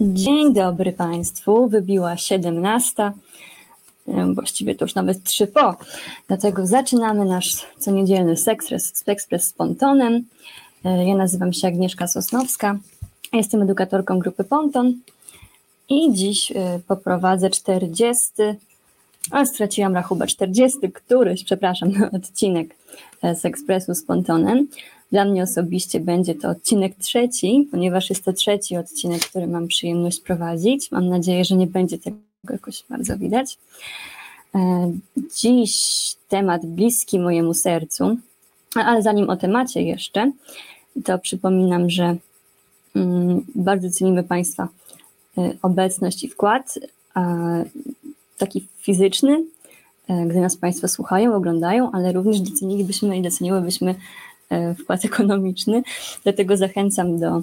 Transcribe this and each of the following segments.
Dzień dobry Państwu. Wybiła 17. Właściwie to już nawet 3 po. Dlatego zaczynamy nasz coniedzielny Sexpress, Sexpress z Pontonem. Ja nazywam się Agnieszka Sosnowska. Jestem edukatorką grupy Ponton i dziś poprowadzę 40, a straciłam rachubę, 40 któryś, przepraszam, odcinek z Ekspresu z Pontonem. Dla mnie osobiście będzie to odcinek trzeci, ponieważ jest to trzeci odcinek, który mam przyjemność prowadzić. Mam nadzieję, że nie będzie tego jakoś bardzo widać. Dziś temat bliski mojemu sercu, ale zanim o temacie jeszcze, to przypominam, że bardzo cenimy Państwa obecność i wkład, taki fizyczny, gdy nas Państwo słuchają, oglądają, ale również docenilibyśmy i doceniłybyśmy wkład ekonomiczny. Dlatego zachęcam do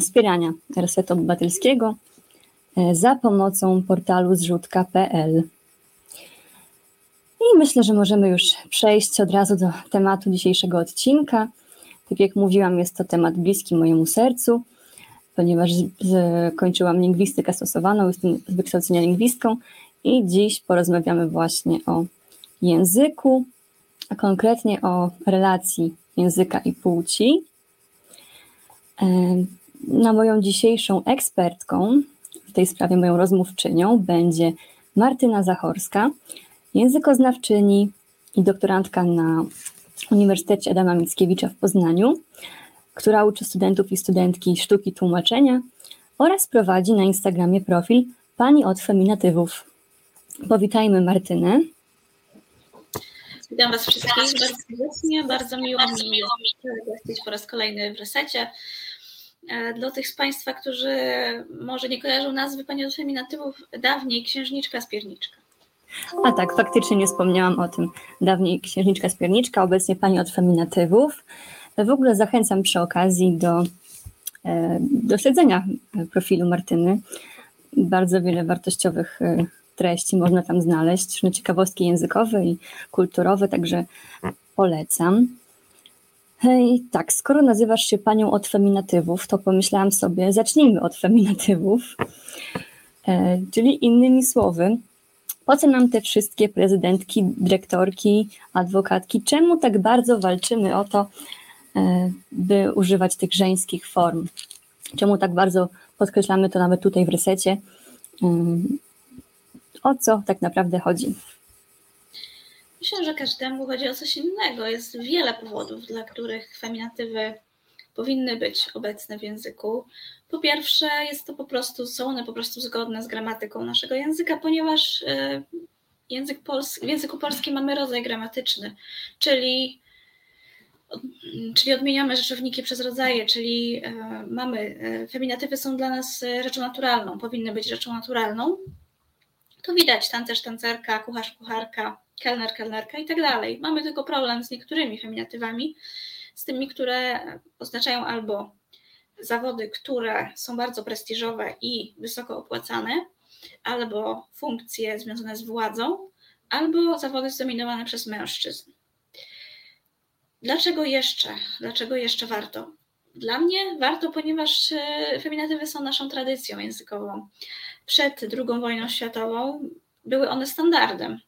wspierania Resetu Obywatelskiego za pomocą portalu zrzutka.pl. I myślę, że możemy już przejść od razu do tematu dzisiejszego odcinka. Tak jak mówiłam, jest to temat bliski mojemu sercu, ponieważ kończyłam lingwistykę stosowaną, jestem z wykształcenia lingwistką i dziś porozmawiamy właśnie o języku, a konkretnie o relacji języka i płci. Na moją dzisiejszą ekspertką, w tej sprawie moją rozmówczynią, będzie Martyna Zachorska, językoznawczyni i doktorantka na Uniwersytecie Adama Mickiewicza w Poznaniu, która uczy studentów i studentki sztuki tłumaczenia oraz prowadzi na Instagramie profil Pani od Feminatywów. Powitajmy Martynę. Witam Was wszystkich bardzo serdecznie. Bardzo miło mi gościć po raz kolejny w resecie. Dla tych z Państwa, którzy może nie kojarzą nazwy Pani od Feminatywów, dawniej Księżniczka Spierniczka. A tak, faktycznie nie wspomniałam o tym. Dawniej Księżniczka Spierniczka, obecnie Pani od Feminatywów. W ogóle zachęcam przy okazji do, do śledzenia profilu Martyny. Bardzo wiele wartościowych treści można tam znaleźć, różne ciekawostki językowe i kulturowe, także polecam. I tak, skoro nazywasz się panią od feminatywów, to pomyślałam sobie, zacznijmy od feminatywów, e, czyli innymi słowy, po co nam te wszystkie prezydentki, dyrektorki, adwokatki, czemu tak bardzo walczymy o to, e, by używać tych żeńskich form? Czemu tak bardzo podkreślamy to nawet tutaj w resecie? O co tak naprawdę chodzi? Myślę, że każdemu chodzi o coś innego. Jest wiele powodów, dla których feminatywy powinny być obecne w języku. Po pierwsze, jest to po prostu, są one po prostu zgodne z gramatyką naszego języka, ponieważ e, język polski, w języku polskim mamy rodzaj gramatyczny, czyli, czyli odmieniamy rzeczowniki przez rodzaje, czyli e, mamy, e, feminatywy są dla nas rzeczą naturalną, powinny być rzeczą naturalną, to widać tancerz, tancerka, kucharz, kucharka, kelner, kelnerka i tak dalej. Mamy tylko problem z niektórymi feminatywami, z tymi, które oznaczają albo zawody, które są bardzo prestiżowe i wysoko opłacane, albo funkcje związane z władzą, albo zawody zdominowane przez mężczyzn. Dlaczego jeszcze? Dlaczego jeszcze warto? Dla mnie warto, ponieważ e, feminatywy są naszą tradycją językową przed II wojną światową były one standardem.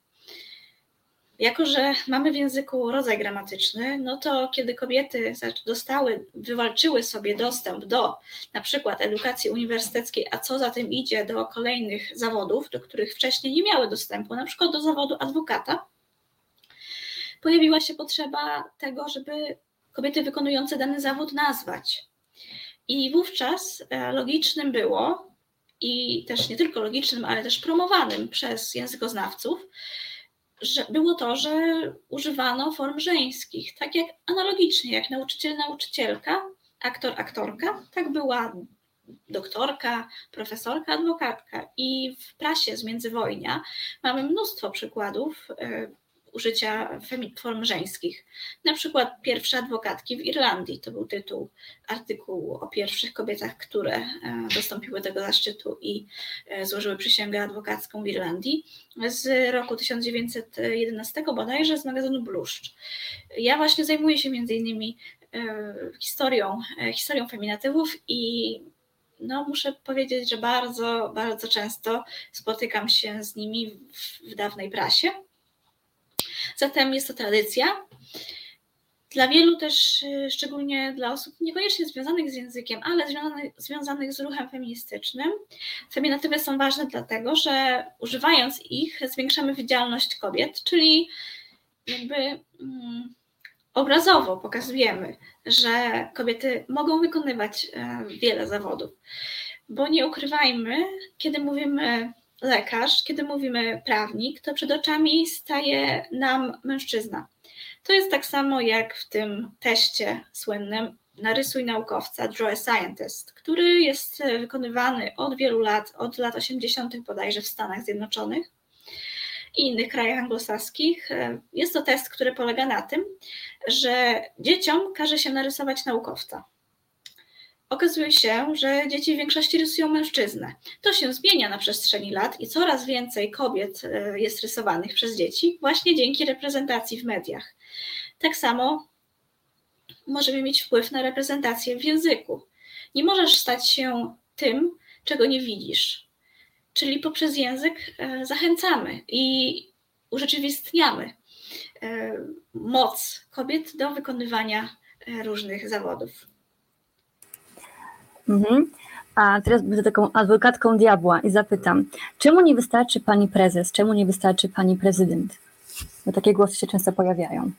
Jako, że mamy w języku rodzaj gramatyczny, no to kiedy kobiety dostały, wywalczyły sobie dostęp do na przykład edukacji uniwersyteckiej, a co za tym idzie do kolejnych zawodów, do których wcześniej nie miały dostępu, na przykład do zawodu adwokata, pojawiła się potrzeba tego, żeby kobiety wykonujące dany zawód nazwać. I wówczas e, logicznym było, i też nie tylko logicznym, ale też promowanym przez językoznawców, że było to, że używano form żeńskich, tak jak analogicznie, jak nauczyciel, nauczycielka, aktor, aktorka, tak była doktorka, profesorka, adwokatka. I w prasie z międzywojnia mamy mnóstwo przykładów e, użycia form żeńskich. Na przykład pierwsze adwokatki w Irlandii, to był tytuł artykułu o pierwszych kobietach, które e, dostąpiły tego zaszczytu i e, złożyły przysięgę adwokacką w Irlandii z roku 1911 bodajże z magazynu Bluszcz. Ja właśnie zajmuję się między innymi e, historią, historią feminatywów i no muszę powiedzieć, że bardzo, bardzo często spotykam się z nimi w, w dawnej prasie. Zatem jest to tradycja. Dla wielu też, y, szczególnie dla osób niekoniecznie związanych z językiem, ale związanych, związanych z ruchem feministycznym, feminatywy są ważne dlatego, że używając ich zwiększamy widzialność kobiet, czyli jakby mm, obrazowo pokazujemy, że kobiety mogą wykonywać e, wiele zawodów. Bo nie ukrywajmy, kiedy mówimy lekarz, kiedy mówimy prawnik, to przed oczami staje nam mężczyzna. To jest tak samo jak w tym teście słynnym Narysuj naukowca, Draw a Scientist, który jest wykonywany od wielu lat, od lat 80. bodajże w Stanach Zjednoczonych i innych krajach anglosaskich. Jest to test, który polega na tym, że dzieciom każe się narysować naukowca. Okazuje się, że dzieci w większości rysują mężczyznę. To się zmienia na przestrzeni lat i coraz więcej kobiet e, jest rysowanych przez dzieci właśnie dzięki reprezentacji w mediach. Tak samo możemy mieć wpływ na reprezentację w języku. Nie możesz stać się tym, czego nie widzisz. Czyli poprzez język e, zachęcamy i urzeczywistniamy e, moc kobiet do wykonywania różnych zawodów. Mhm. A teraz będę taką adwokatką diabła i zapytam, czemu nie wystarczy pani prezes, czemu nie wystarczy pani prezydent? Bo takie głosy się często pojawiają.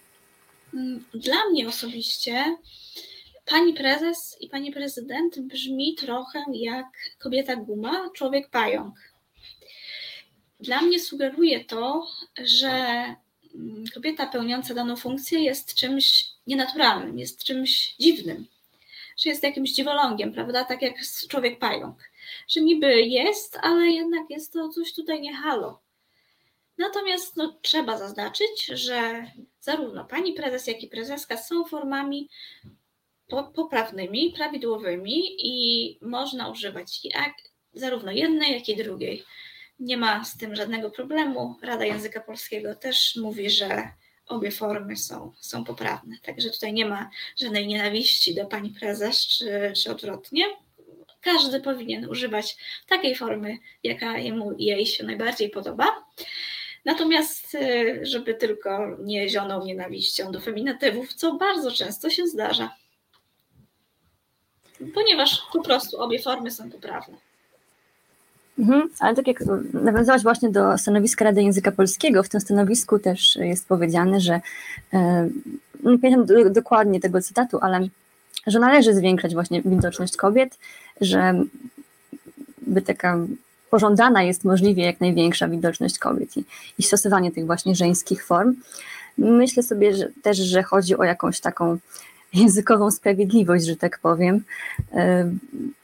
Mm, dla mnie osobiście pani prezes i pani prezydent brzmi trochę jak kobieta guma, człowiek pająk. Dla mnie sugeruje to, że mm, kobieta pełniąca daną funkcję jest czymś nienaturalnym, jest czymś dziwnym że jest jakimś dziwolągiem, prawda? Tak jak człowiek pająk. Że niby jest, ale jednak jest to coś tutaj nie halo. Natomiast no, trzeba zaznaczyć, że zarówno pani prezes, jak i prezeska są formami poprawnymi, prawidłowymi i można używać jak, zarówno jednej, jak i drugiej. Nie ma z tym żadnego problemu. Rada Języka Polskiego też mówi, że obie formy są, są poprawne. Także tutaj nie ma żadnej nienawiści do pani prezes, czy, czy odwrotnie. Każdy powinien używać takiej formy, jaka jemu jej się najbardziej podoba. Natomiast, y, żeby tylko nie zionął nienawiścią do feminatywów, co bardzo często się zdarza, ponieważ po prostu obie formy są poprawne. Mhm, ale tak jak nawiązałaś właśnie do stanowiska Rady Języka Polskiego, w tym stanowisku też jest powiedziane, że e, nie pamiętam dokładnie tego cytatu, ale że należy zwiększać właśnie widoczność kobiet, że by taka pożądana jest możliwie jak największa widoczność kobiet i, i stosowanie tych właśnie żeńskich form. Myślę sobie że też, że chodzi o jakąś taką językową sprawiedliwość, że tak powiem. E,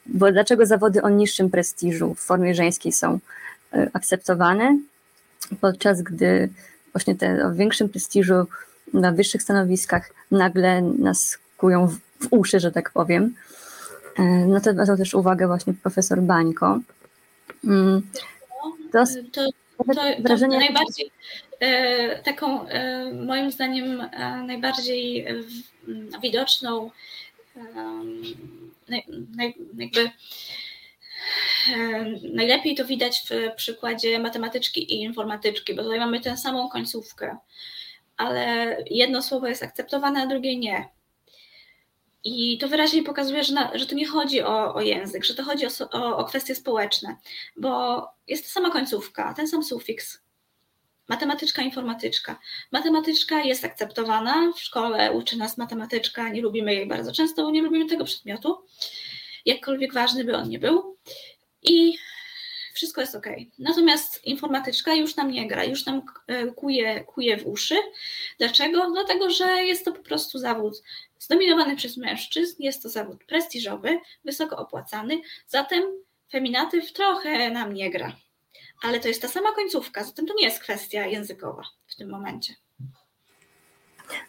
bo dlaczego zawody o niższym prestiżu w formie żeńskiej są e, akceptowane, podczas gdy właśnie te o większym prestiżu na wyższych stanowiskach nagle nas kują w, w uszy, że tak powiem. No to zwracał też uwagę właśnie profesor Bańko. Mm, to, to, to, wrażenie... najbardziej taką moim zdaniem najbardziej widoczną, jakby najlepiej to widać w przykładzie matematyczki i informatyczki, bo tutaj mamy tę samą końcówkę, ale jedno słowo jest akceptowane, a drugie nie. I to wyraźnie pokazuje, że, na, że tu nie chodzi o, o język, że to chodzi o, o, o kwestie społeczne, bo jest ta sama końcówka, ten sam sufiks, Matematyczka, informatyczka. Matematyczka jest akceptowana, w szkole uczy nas matematyczka, nie lubimy jej bardzo często, bo nie lubimy tego przedmiotu, jakkolwiek ważny by on nie był. I wszystko jest ok. Natomiast informatyczka już nam nie gra, już nam e, kuje, kuje w uszy. Dlaczego? Dlatego, że jest to po prostu zawód zdominowany przez mężczyzn, jest to zawód prestiżowy, wysoko opłacany, zatem feminatyw trochę nam nie gra ale to jest ta sama końcówka, zatem to nie jest kwestia językowa w tym momencie.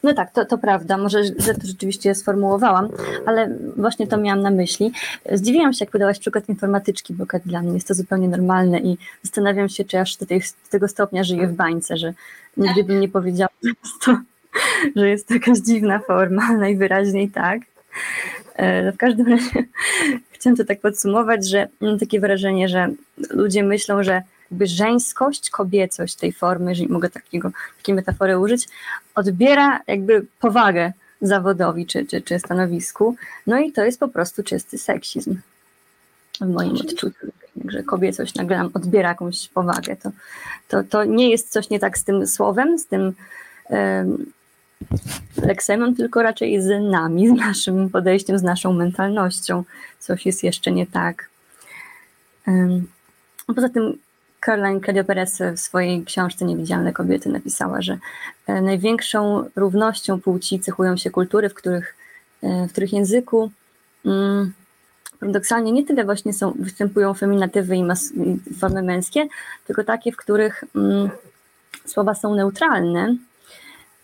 No tak, to, to prawda, może że to rzeczywiście sformułowałam, ale właśnie to miałam na myśli. Zdziwiłam się, jak podałaś przykład informatyczki, bo dla mnie jest to zupełnie normalne i zastanawiam się, czy aż do, tej, do tego stopnia żyję w bańce, że nigdy bym nie powiedziała to, że jest to jakaś dziwna forma, najwyraźniej tak. E, w każdym razie chciałam to tak podsumować, że mam takie wrażenie, że ludzie myślą, że jakby żeńskość, kobiecość tej formy, jeżeli mogę takiego, takiej metafory użyć, odbiera jakby powagę zawodowi czy, czy, czy stanowisku. No i to jest po prostu czysty seksizm w moim odczuciu. Że kobiecość nagle nam odbiera jakąś powagę. To, to, to nie jest coś nie tak z tym słowem, z tym um, leksemem, tylko raczej z nami, z naszym podejściem, z naszą mentalnością. Coś jest jeszcze nie tak. Um, poza tym Caroline Claudio Perez w swojej książce Niewidzialne kobiety napisała, że e, największą równością płci cechują się kultury, w których, e, w których języku mm, paradoksalnie nie tyle właśnie są, występują feminatywy i, mas, i formy męskie, tylko takie, w których mm, słowa są neutralne,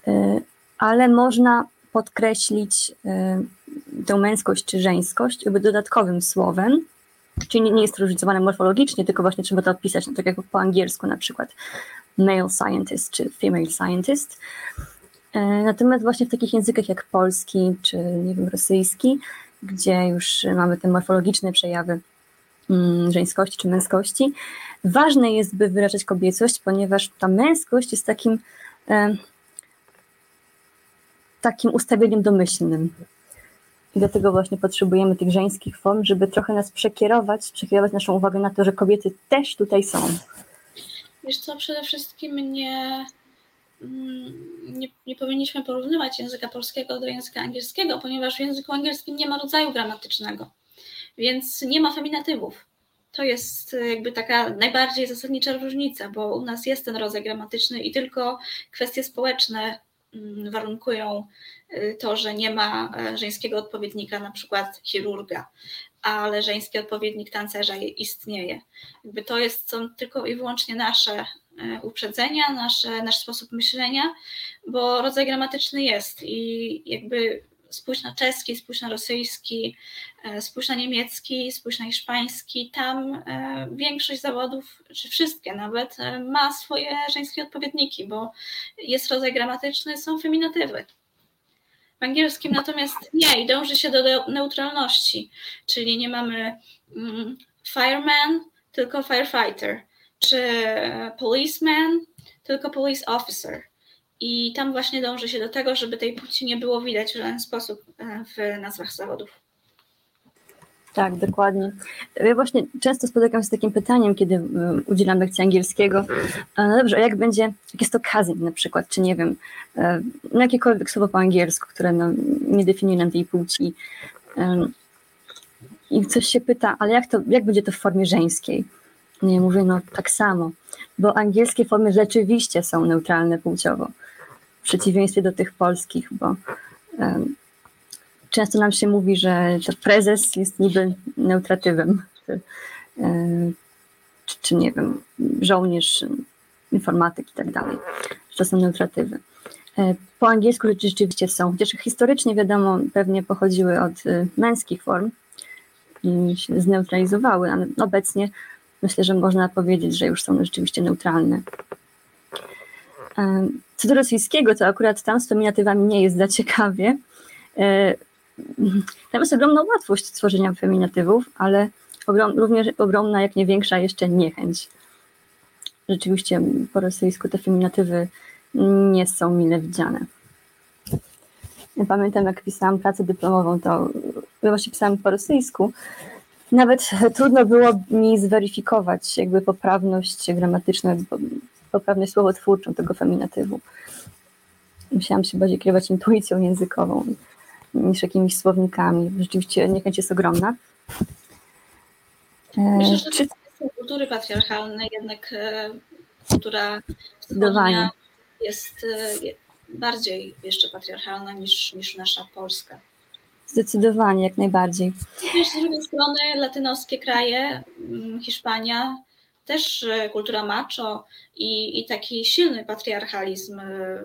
y, ale można podkreślić y, tę męskość czy żeńskość jakby dodatkowym słowem, czyli nie, nie jest różnicowane morfologicznie, tylko właśnie trzeba to odpisać, no, tak jak po angielsku na przykład male scientist czy female scientist. Y, natomiast właśnie w takich językach jak polski czy nie wiem, rosyjski gdzie już mamy te morfologiczne przejawy mm, żeńskości czy męskości. Ważne jest, by wyrażać kobiecość, ponieważ ta męskość jest takim, e, takim ustawieniem domyślnym. I dlatego właśnie potrzebujemy tych żeńskich form, żeby trochę nas przekierować, przekierować naszą uwagę na to, że kobiety też tutaj są. Wiesz co, przede wszystkim nie Mm, nie, nie, powinniśmy porównywać języka polskiego do języka angielskiego, ponieważ w języku angielskim nie ma rodzaju gramatycznego, więc nie ma feminatywów. To jest e, jakby taka najbardziej zasadnicza różnica, bo u nas jest ten rodzaj gramatyczny i tylko kwestie społeczne warunkują e, to, że nie ma e, żeńskiego odpowiednika, na przykład chirurga, ale żeński odpowiednik tancerza istnieje. Jakby to jest są tylko i wyłącznie nasze E, uprzedzenia, nasze, nasz sposób myślenia, bo rodzaj gramatyczny jest i jakby spójrz na czeski, spójrz na rosyjski, e, spójrz na niemiecki, spójrz na hiszpański, tam e, większość zawodów, czy wszystkie nawet, ma swoje żeńskie odpowiedniki, bo jest rodzaj gramatyczny, są feminatywy. W angielskim natomiast nie i dąży się do neutralności, czyli nie mamy mm, fireman, tylko firefighter czy policeman, tylko police officer. I tam właśnie dąży się do tego, żeby tej płci nie było widać w żaden sposób e, w nazwach zawodów. Tak, dokładnie. Ja właśnie często spotykam się z takim pytaniem, kiedy e, udzielam lekcji angielskiego. No dobrze, a jak będzie, jak jest to cousin na przykład, czy nie wiem, e, no jakiekolwiek słowo po angielsku, które no, nie definiuje nam tej płci. I ktoś się pyta, ale jak, to, jak będzie to w formie żeńskiej? Nie mówię, no tak samo, bo angielskie formy rzeczywiście są neutralne płciowo, przeciwieństwie do tych polskich, bo często nam się mówi, że prezes jest niby neutratywem, czy, czy, czy, nie wiem, żołnierz, informatyk i tak dalej, że to są neutratywy. E, po angielsku rzeczywiście są, chociaż historycznie wiadomo, pewnie pochodziły od y, męskich form i się zneutralizowały, ale obecnie myślę, że można powiedzieć, że już są rzeczywiście neutralne. Co do rosyjskiego, to akurat tam z feminatywami nie jest za ciekawie. E, tam jest ogromna łatwość tworzenia feminatywów, ale ogrom, również ogromna, jak nie większa, jeszcze niechęć. Rzeczywiście po rosyjsku te feminatywy nie są mile widziane. Pamiętam, jak pisałam pracę dyplomową, to właśnie pisałam po rosyjsku, nawet trudno było mi zweryfikować jakby poprawność gramatyczną, poprawność słowotwórczą tego feminatywu. Musiałam się bardziej kierować intuicją językową niż jakimiś słownikami. Rzeczywiście niechęć jest ogromna. Myślę, że Czy... kultury patriarchalnej, jednak e, kultura wschodnia jest e, bardziej jeszcze patriarchalna niż, niż nasza Polska. Zdecydowanie, jak najbardziej. Wiesz, z drugiej strony latynoskie kraje, mm, Hiszpania, też e, kultura macho i, i taki silny patriarchalizm e,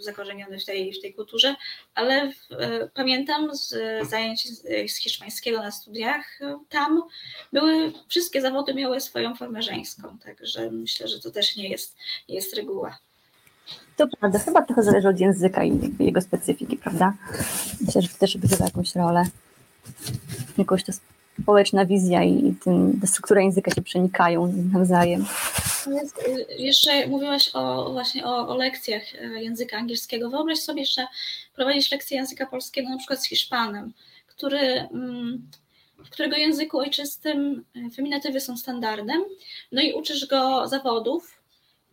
zakorzeniony w tej, w tej kulturze, ale w, e, pamiętam z zajęć z, hiszpańskiego na studiach, tam były, wszystkie zawody miały swoją formę żeńską, także myślę, że to też nie jest, jest reguła. To prawda, chyba trochę zależy od języka i jego specyfiki, prawda? Myślę, że to też odgrywa jakąś rolę. Jakoś to społeczna wizja i ten, struktura języka się przenikają nawzajem. Y, jeszcze mówiłaś o, właśnie o, o, lekcjach e, języka angielskiego. Wyobraź sobie, że prowadzisz lekcję języka polskiego na przykład z Hiszpanem, który, mm, w którego języku ojczystym e, feminatywy są standardem, no i uczysz go zawodów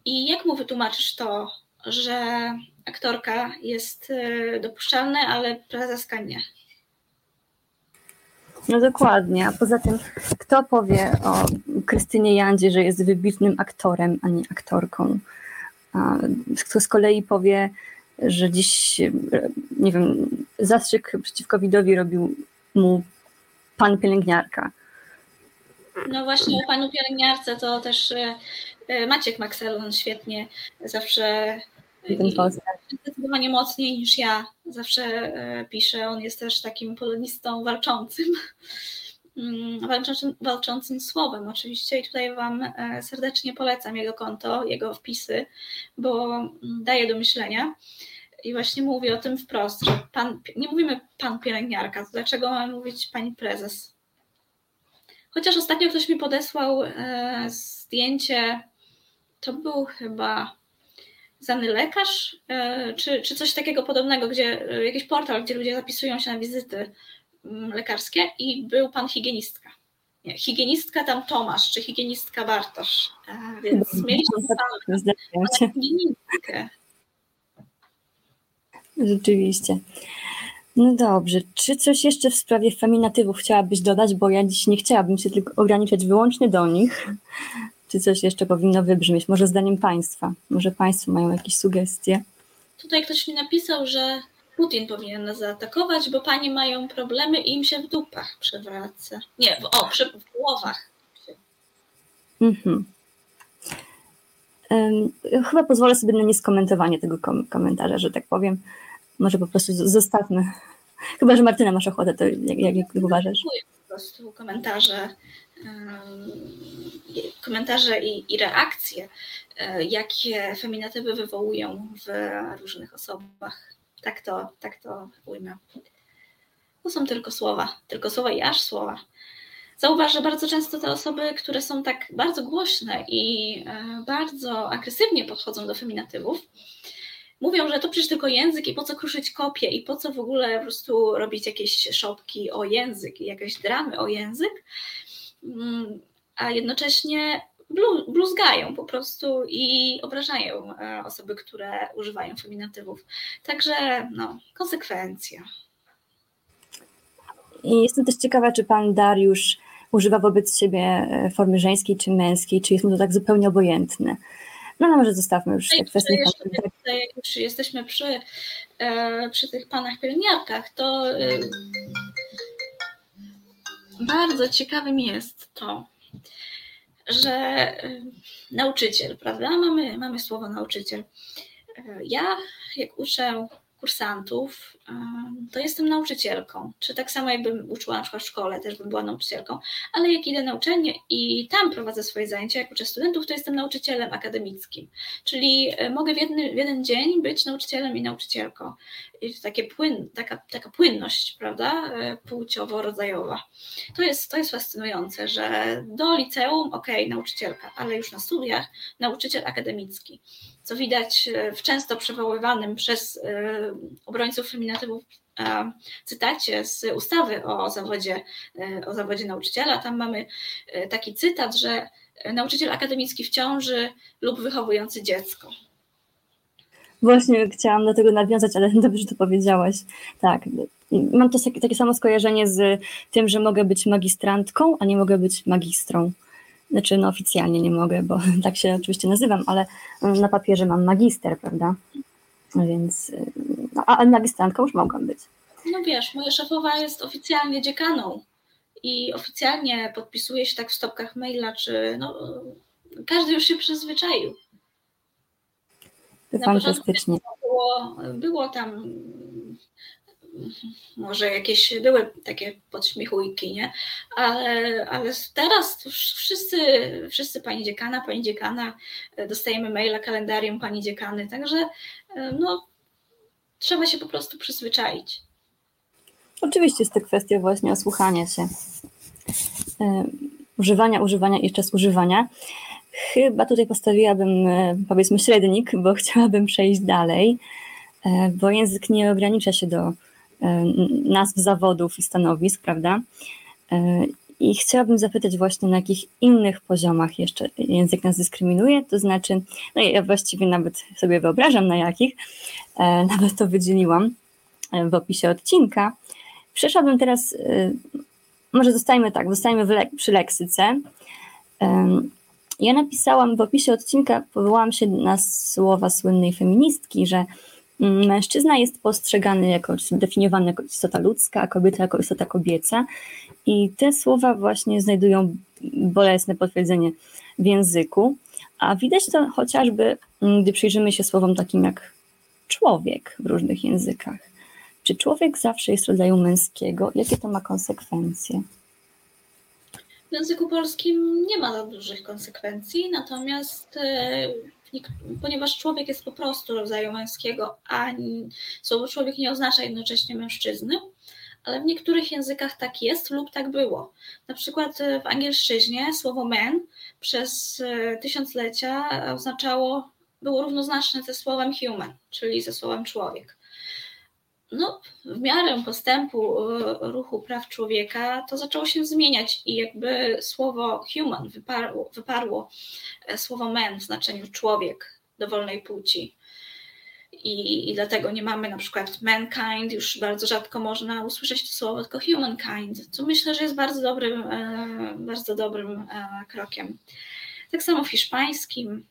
i jak mu wytłumaczysz to, że aktorka jest e, dopuszczalna, ale prezeska nie? No dokładnie, a poza tym kto powie o Krystynie Jandzie, że jest wybitnym aktorem, a nie aktorką? Kto z kolei powie, że dziś, nie wiem, zastrzyk przeciwko widowi robił mu pan pielęgniarka. No właśnie o panu pielęgniarce to też e, Maciek Maxelon świetnie zawsze Zdecydowanie mocniej niż ja zawsze e, piszę. On jest też takim polonistą walczącym, mm, walczącym, walczącym słowem oczywiście i tutaj Wam e, serdecznie polecam jego konto, jego wpisy, bo daje do myślenia. I właśnie mówię o tym wprost, że pan, nie mówimy pan pielęgniarka, to dlaczego mamy mówić pani prezes? Chociaż ostatnio ktoś mi podesłał e, zdjęcie, to był chyba znany lekarz, e, czy, czy coś takiego podobnego, gdzie e, jakiś portal, gdzie ludzie zapisują się na wizyty mm, lekarskie i był pan higienistka. Nie, higienistka tam Tomasz, czy higienistka Bartosz. E, więc mieliśmy pan, higienistkę. Rzeczywiście. No dobrze. Czy coś jeszcze w sprawie feminatywów chciałabyś dodać? Bo ja dziś nie chciałabym się tylko ograniczać wyłącznie do nich. Czy coś jeszcze powinno wybrzmieć? Może zdaniem Państwa? Może Państwo mają jakieś sugestie? Tutaj ktoś mi napisał, że Putin powinien nas zaatakować, bo panie mają problemy i im się w dupach przewraca. Nie, w, o, przy, w głowach. Mhm. chyba pozwolę sobie na nieskomentowanie tego kom komentarza, że tak powiem. Może po prostu zostawmy. Chyba, że Martyna masz ochotę, to jak, jak, jak uważasz? Po prostu komentarze komentarze i, i reakcje, e, jakie feminatywy wywołują w różnych osobach. Tak to, tak to ujmę. To są tylko słowa, tylko słowa i aż słowa. Zauważ, że bardzo często te osoby, które są tak bardzo głośne i e, bardzo agresywnie podchodzą do feminatywów, mówią, że to przecież tylko język i po co kruszyć kopie i po co w ogóle po prostu robić jakieś szopki o język i jakieś dramy o język, a jednocześnie bluzgają po prostu i obrażają e, osoby, które używają feminatywów. Także no, konsekwencja. I jestem też ciekawa, czy pan Dariusz używa wobec siebie e, formy żeńskiej czy męskiej, czy jest mu to tak zupełnie obojętne. No, no może zostawmy już te kwestie. jak już jesteśmy przy, e, przy tych panach pielęgniarkach, to bardzo ciekawym jest to, że y, nauczyciel, prawda? Mamy, mamy słowo nauczyciel. Y, ja, jak uczę kursantów, to jestem nauczycielką. Czy tak samo jakbym uczyła na przykład w szkole, też bym była nauczycielką, ale jak idę na uczelnię i tam prowadzę swoje zajęcia, jak uczę studentów, to jestem nauczycielem akademickim. Czyli e, mogę w, jedny, w jeden dzień być nauczycielem i nauczycielką. I takie płyn, taka, taka płynność, prawda, e, płciowo-rodzajowa. To jest, to jest fascynujące, że do liceum, okej, okay, nauczycielka, ale już na studiach nauczyciel akademicki co widać e, w często przywoływanym przez e, obrońców feminatywów e, cytacie z ustawy o zawodzie, o zawodzie nauczyciela. Tam mamy taki cytat, że nauczyciel akademicki w ciąży lub wychowujący dziecko. Właśnie chciałam do tego nawiązać, ale dobrze, że to powiedziałaś. Tak, mam to takie samo skojarzenie z tym, że mogę być magistrantką, a nie mogę być magistrą. Znaczy, no oficjalnie nie mogę, bo tak się oczywiście nazywam, ale mm, na papierze mam magister, prawda? Więc, no, a magistrantką już mogłam być. No wiesz, moja szefowa jest oficjalnie dziekaną i oficjalnie podpisuje się tak w stopkach maila, czy no, każdy już się przyzwyczaił. Fantastycznie. Było, było tam może jakieś były takie podśmiechujki, nie? Ale, ale teraz już wszyscy, wszyscy pani dziekana, pani dziekana, e, dostajemy maila, kalendarium pani dziekany, także e, no, trzeba się po prostu przyzwyczaić. Oczywiście jest to kwestia właśnie osłuchania się. używania, używania i czas używania. Chyba tutaj postawiłabym, powiedzmy, średnik, bo chciałabym przejść dalej, bo język nie ogranicza się do nazw zawodów i stanowisk, prawda? I chciałabym zapytać właśnie, na jakich innych poziomach jeszcze język nas dyskryminuje, to znaczy, no ja właściwie nawet sobie wyobrażam na jakich, e, nawet to wydzieliłam e, w opisie odcinka. Przeszłabym teraz, e, może zostajmy tak, zostajmy le przy leksyce. Ja napisałam w opisie odcinka, powołałam się na słowa słynnej feministki, że mężczyzna jest postrzegany jako, definiowany jako istota ludzka, a kobieta jako istota kobieca. I te słowa właśnie znajdują bolesne potwierdzenie w języku, a widać to chociażby, mm, gdy przyjrzymy się słowom takim jak człowiek w różnych językach. Czy człowiek zawsze jest rodzaju męskiego? Jakie to ma konsekwencje? W języku polskim nie ma za dużych konsekwencji, natomiast e, ponieważ człowiek jest po prostu rodzaju męskiego, a słowo człowiek nie oznacza jednocześnie mężczyzny, ale w niektórych językach tak jest lub tak było. Na przykład e, w angielszczyźnie słowo man przez e, tysiąclecia oznaczało, było równoznaczne ze słowem human, czyli ze słowem człowiek. No, w miarę postępu e, ruchu praw człowieka to zaczęło się zmieniać i jakby słowo human wyparło, wyparło słowo man w znaczeniu człowiek dowolnej płci i, i dlatego nie mamy na przykład mankind, już bardzo rzadko można usłyszeć to słowo, tylko humankind, co myślę, że jest bardzo dobrym, e, bardzo dobrym e, krokiem. Tak samo w hiszpańskim,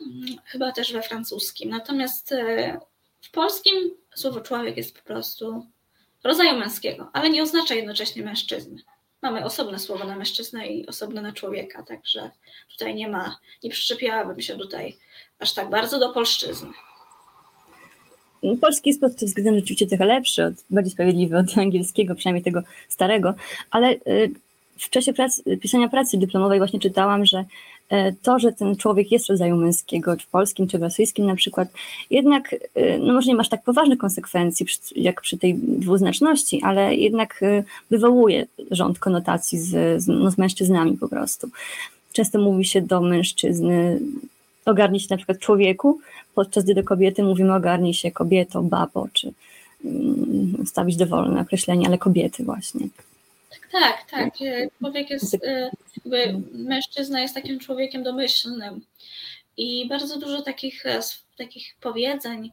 mm, chyba też we francuskim. Natomiast e, w polskim słowo człowiek jest po prostu rodzaju męskiego, ale nie oznacza jednocześnie mężczyzny. Mamy osobne słowo na mężczyznę i osobne na człowieka, także tutaj nie ma, nie przyczepiałabym się tutaj aż tak bardzo do polszczyzny. Polski jest pod tym względem rzeczywiście trochę lepszy, od, bardziej sprawiedliwy od angielskiego, przynajmniej tego starego, ale y, w czasie pracy, pisania pracy dyplomowej właśnie czytałam, że to, że ten człowiek jest rodzaju męskiego, czy polskim, czy rosyjskim na przykład, jednak, y, no może nie masz tak poważnych konsekwencji jak przy tej dwuznaczności, ale jednak y, wywołuje rząd konotacji z, z, no, z mężczyznami po prostu. Często mówi się do mężczyzny, ogarnij się na przykład człowieku, podczas gdy do kobiety mówimy ogarnij się kobieto, babo, czy um, stawić dowolne określenie, ale kobiety właśnie. Tak, tak. E, człowiek jest, e, jakby mężczyzna jest takim człowiekiem domyślnym i bardzo dużo takich, e, takich powiedzeń,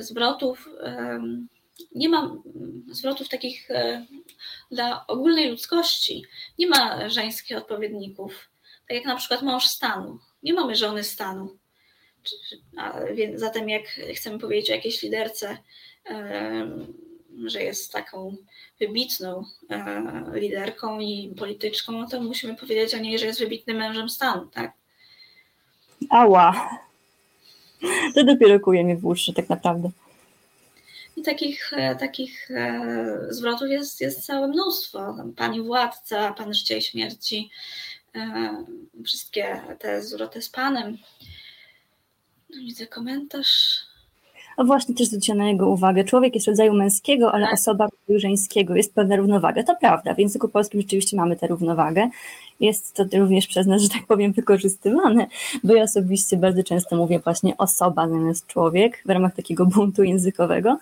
zwrotów, nie ma zwrotów takich dla ogólnej ludzkości, nie ma żeńskich odpowiedników, tak jak na przykład mąż stanu. Nie mamy żony stanu. Zatem, jak chcemy powiedzieć o jakiejś liderce, że jest taką wybitną e, liderką i polityczką, no to musimy powiedzieć o niej, że jest wybitnym mężem stanu, tak? Ała. To dopiero kuje mnie w uszy, tak naprawdę. I takich, e, takich e, zwrotów jest, jest całe mnóstwo. Pani władca, pan życia i śmierci, wszystkie te zwroty z panem. No, widzę komentarz. A właśnie też zwróciłam na jego uwagę. Człowiek jest rodzaju męskiego, ale tak. osoba rodzaju żeńskiego. Jest pewna równowaga. To prawda, w języku polskim rzeczywiście mamy tę równowagę. Jest to również przez nas, że tak powiem, wykorzystywane, bo ja osobiście bardzo często mówię właśnie osoba zamiast człowiek w ramach takiego buntu językowego.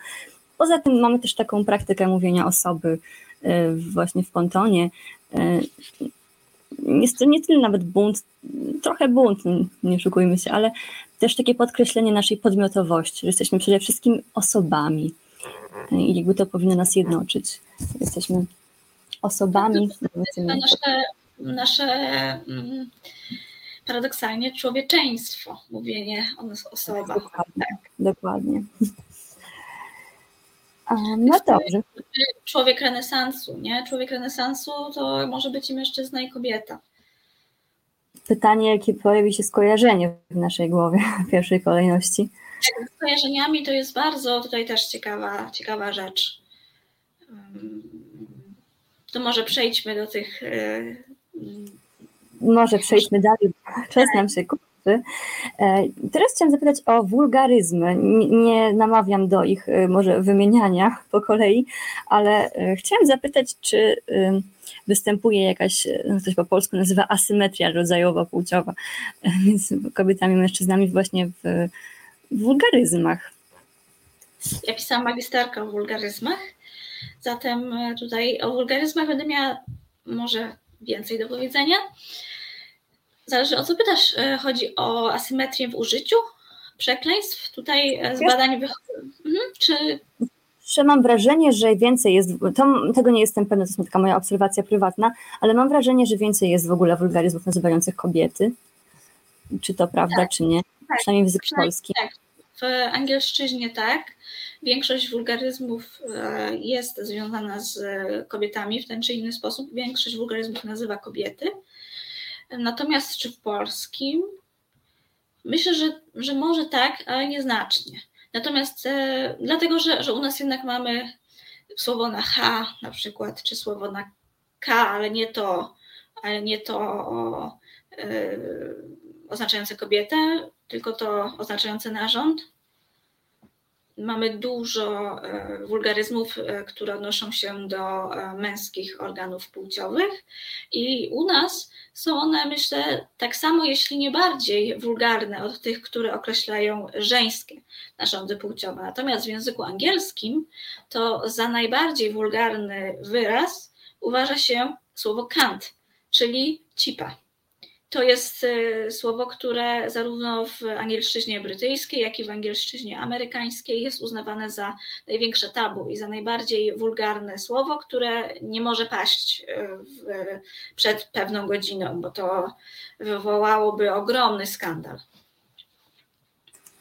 Poza tym mamy też taką praktykę mówienia osoby y, właśnie w pontonie. Y, jest to nie tyle nawet bunt, trochę bunt, nie oszukujmy się, ale też takie podkreślenie naszej podmiotowości, że jesteśmy przede wszystkim osobami i jakby to powinno nas jednoczyć. Jesteśmy osobami. Nasze, nasze mm, paradoksalnie człowieczeństwo, mówienie o nas osobach. Dokładnie. Tak. dokładnie. No dobrze. Człowiek renesansu, nie? Człowiek renesansu to może być i mężczyzna, i kobieta. Pytanie, jakie pojawi się skojarzenie w naszej głowie w pierwszej kolejności. Tak, z skojarzeniami to jest bardzo tutaj też ciekawa, ciekawa rzecz. To może przejdźmy do tych. E, może przejdźmy dalej. Czas nam się kończy. E, teraz chciałam zapytać o wulgaryzmy. Nie namawiam do ich może wymieniania po kolei, ale chciałam zapytać, czy występuje jakaś, no coś po polsku nazywa asymetria rodzajowa, płciowa między kobietami i mężczyznami właśnie w wulgaryzmach. Ja pisałam magisterkę o wulgaryzmach, zatem tutaj o wulgaryzmach będę miała może więcej do powiedzenia. Zależy o co pytasz. E, chodzi o asymetrię w użyciu przekleństw. Tutaj e, z badań wychodzi. Mhm. Czy że mam wrażenie, że więcej jest, to, tego nie jestem pewna, to jest taka moja obserwacja prywatna, ale mam wrażenie, że więcej jest w ogóle wulgaryzmów nazywających kobiety. Czy to prawda, tak, czy nie? Tak, Przynajmniej w języku polskim. Tak, w angielszczyźnie tak. Większość wulgaryzmów e, jest związana z kobietami w ten czy inny sposób. Większość wulgaryzmów nazywa kobiety. Natomiast czy w polskim? Myślę, że, że może tak, ale nieznacznie. Natomiast e, dlatego, że, że u nas jednak mamy słowo na H na przykład, czy słowo na K, ale nie to, ale nie to o, e, oznaczające kobietę, tylko to oznaczające narząd mamy dużo e, wulgaryzmów, e, które odnoszą się do e, męskich organów płciowych i u nas są one, myślę, tak samo, jeśli nie bardziej wulgarne od tych, które określają żeńskie narządy płciowe. Natomiast w języku angielskim to za najbardziej wulgarny wyraz uważa się słowo kant, czyli cipa. To jest y, słowo, które zarówno w angielszczyźnie brytyjskiej, jak i w angielszczyźnie amerykańskiej jest uznawane za największe tabu i za najbardziej wulgarne słowo, które nie może paść y, w, przed pewną godziną, bo to wywołałoby ogromny skandal.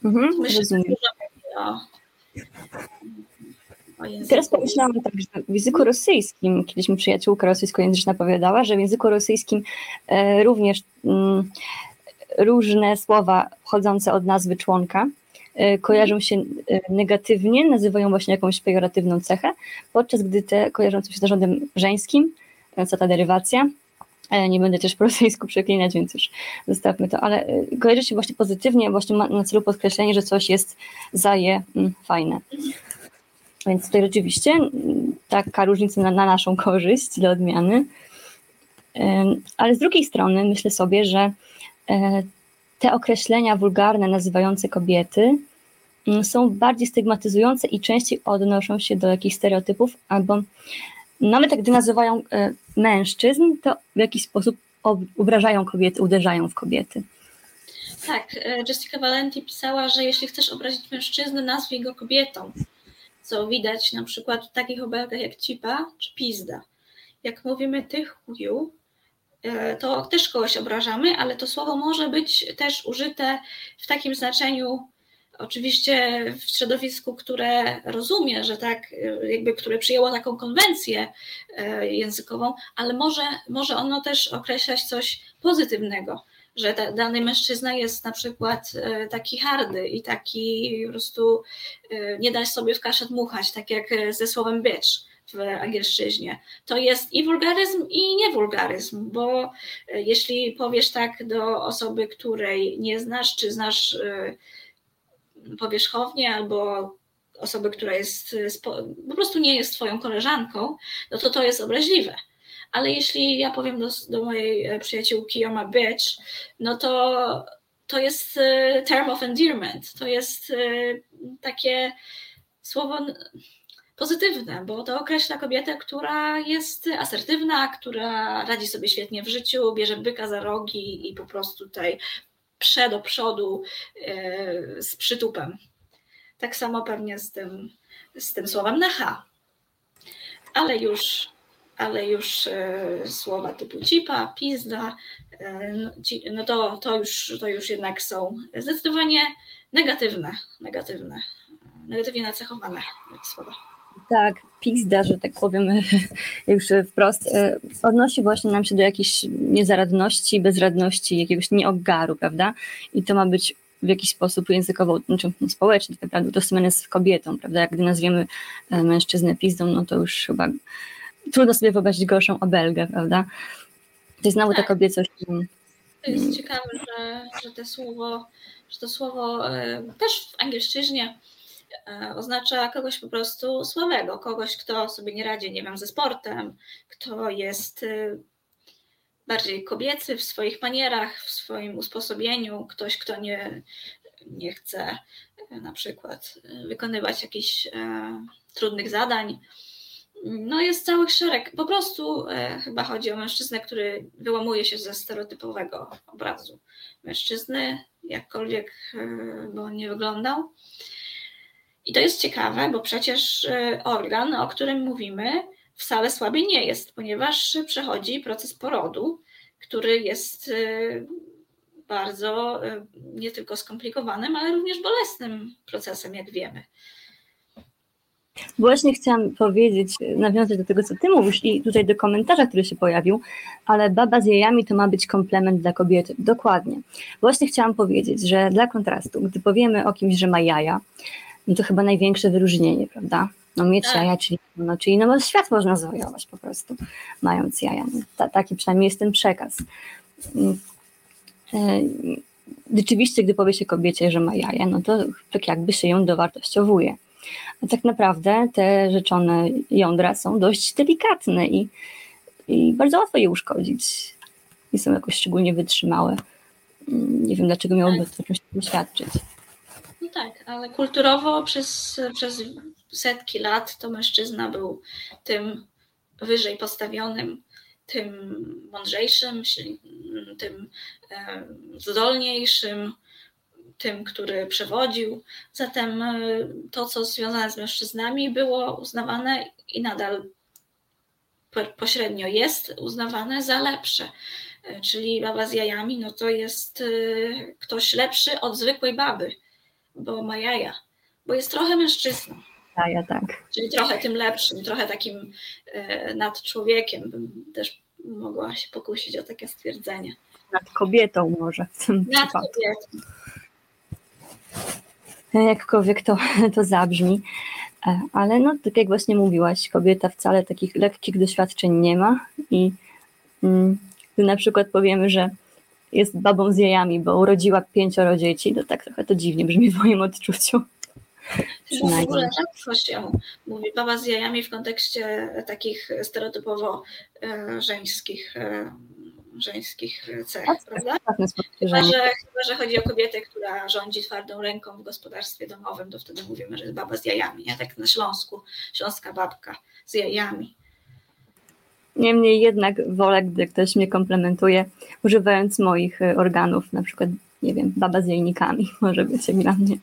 Mhm, Myślę, że o, Teraz pomyślałam tak, że w języku rosyjskim, kiedyś mi przyjaciółka rosyjskojęzyczna powiedziała, że w języku rosyjskim e, również mm, różne słowa wchodzące od nazwy członka e, kojarzą się e, negatywnie, nazywają właśnie jakąś pejoratywną cechę, podczas gdy te kojarzące się z narządem żeńskim, co ta derywacja, nie będę też po rosyjsku przeklinać, więc już zostawmy to, ale kojarzy się właśnie pozytywnie, właśnie ma na celu podkreślenie, że coś jest zaje mm, fajne. Więc tutaj rzeczywiście taka różnica na, na naszą korzyść dla odmiany. Ale z drugiej strony myślę sobie, że e, te określenia wulgarne nazywające kobiety mm, są bardziej stygmatyzujące i częściej odnoszą się do jakichś stereotypów, albo nawet gdy nazywają e, mężczyzn, to w jakiś sposób obrażają kobiety, uderzają w kobiety. Tak, e, Jessica Valenti pisała, że jeśli chcesz obrazić mężczyznę, nazwij go kobietą co widać na przykład w takich obelgach jak cipa czy pizda. Jak mówimy ty chuju, e, to też kogoś obrażamy, ale to słowo może być też użyte w takim znaczeniu, oczywiście w środowisku, które rozumie, że tak, e, jakby które przyjęło taką konwencję e, językową, ale może, może ono też określać coś pozytywnego że ta, dany mężczyzna jest na przykład e, taki hardy i taki po prostu e, nie da sobie w kaszę dmuchać, tak jak ze słowem bitch w angielszczyźnie. To jest i wulgaryzm, i niewulgaryzm, bo e, jeśli powiesz tak do osoby, której nie znasz, czy znasz powierzchownie, albo osoby, która jest po prostu nie jest twoją koleżanką, no to to jest obraźliwe ale jeśli ja powiem do, do mojej e, przyjaciółki my bitch, no to to jest e, term of endearment, to jest e, takie słowo pozytywne, bo to określa kobietę, która jest asertywna, która radzi sobie świetnie w życiu, bierze byka za rogi i po prostu tutaj prze do przodu z przytupem. Tak samo pewnie z tym, z tym słowem na H. Ale już ale już e, słowa typu cipa, pizda, e, no, no to, to, już, to już jednak są zdecydowanie negatywne, negatywne, negatywnie nacechowane słowa. Tak, pizda, że tak powiem już wprost, e, odnosi właśnie nam się do jakiejś niezaradności, bezradności, jakiegoś nieogaru, prawda? I to ma być w jakiś sposób językowo, znaczy społecznie tak naprawdę utożsamiane z kobietą, prawda? Jak gdy nazwiemy mężczyznę pizdą, no to już chyba trudno sobie wyobrazić gorszą obelgę, prawda? To jest znowu ta tak. kobiecość To jest ciekawe, że, że, to słowo, że to słowo e, też w angielszczyźnie e, oznacza kogoś po prostu słabego, kogoś, kto sobie nie radzi, nie wiem, ze sportem, kto jest e, bardziej kobiecy w swoich manierach, w swoim usposobieniu, ktoś, kto nie, nie chce na przykład wykonywać jakichś trudnych zadań, no jest cały szereg. Po prostu e, chyba chodzi o mężczyznę, który wyłamuje się ze stereotypowego obrazu mężczyzny, jakkolwiek e, on nie wyglądał. I to jest ciekawe, bo przecież e, organ, o którym mówimy, wcale słaby nie jest, ponieważ przechodzi proces porodu, który jest e, bardzo e, nie tylko skomplikowanym, ale również bolesnym procesem, jak wiemy. Właśnie chciałam powiedzieć, nawiązać do tego, co ty mówisz i tutaj do komentarza, który się pojawił, ale baba z jajami to ma być komplement dla kobiety. Dokładnie. Właśnie chciałam powiedzieć, że dla kontrastu, gdy powiemy o kimś, że ma jaja, no to chyba największe wyróżnienie, prawda? No mieć tak. jaja, czyli, no, czyli no, świat można zwojować po prostu, mając jaja. No, ta, taki przynajmniej jest ten przekaz. Mm. E, rzeczywiście, gdy powie się kobiecie, że ma jaja, no to tak jakby się ją dowartościowuje a tak naprawdę te rzeczone jądra są dość delikatne i, i bardzo łatwo je uszkodzić. Nie są jakoś szczególnie wytrzymałe. Nie wiem, dlaczego miałoby to czymś świadczyć. No tak, ale kulturowo przez, przez setki lat to mężczyzna był tym wyżej postawionym, tym mądrzejszym, tym zdolniejszym, tym, który przewodził. Zatem e, to, co związane z mężczyznami, było uznawane i nadal pośrednio jest uznawane za lepsze. E, czyli baba z jajami, no to jest e, ktoś lepszy od zwykłej baby, bo ma jaja, bo jest trochę mężczyzną. Jaja, tak. Czyli trochę tym lepszym, trochę takim nad człowiekiem, bym też mogła się pokusić o takie stwierdzenie. Nad kobietą może w tym Nad przypadku. kobietą jakkolwiek to, to zabrzmi. E, ale no, tak jak właśnie mówiłaś, kobieta wcale takich lekkich doświadczeń nie ma i mm, gdy na przykład powiemy, że jest babą z jajami, bo urodziła pięcioro dzieci, to tak trochę to dziwnie brzmi w moim odczuciu. No w ogóle rzadko się mówi baba z jajami w kontekście takich stereotypowo e, żeńskich e, żeńskich cech, tak, prawda? Tak, chyba że, chyba, że chodzi o kobietę, która rządzi twardą ręką w gospodarstwie domowym, to wtedy mówimy, że jest baba z jajami, nie? Tak na Śląsku, śląska babka z jajami. Niemniej jednak wolę, gdy ktoś mnie komplementuje, używając moich e, organów, na przykład, nie wiem, baba z jajnikami może być jak dla mnie.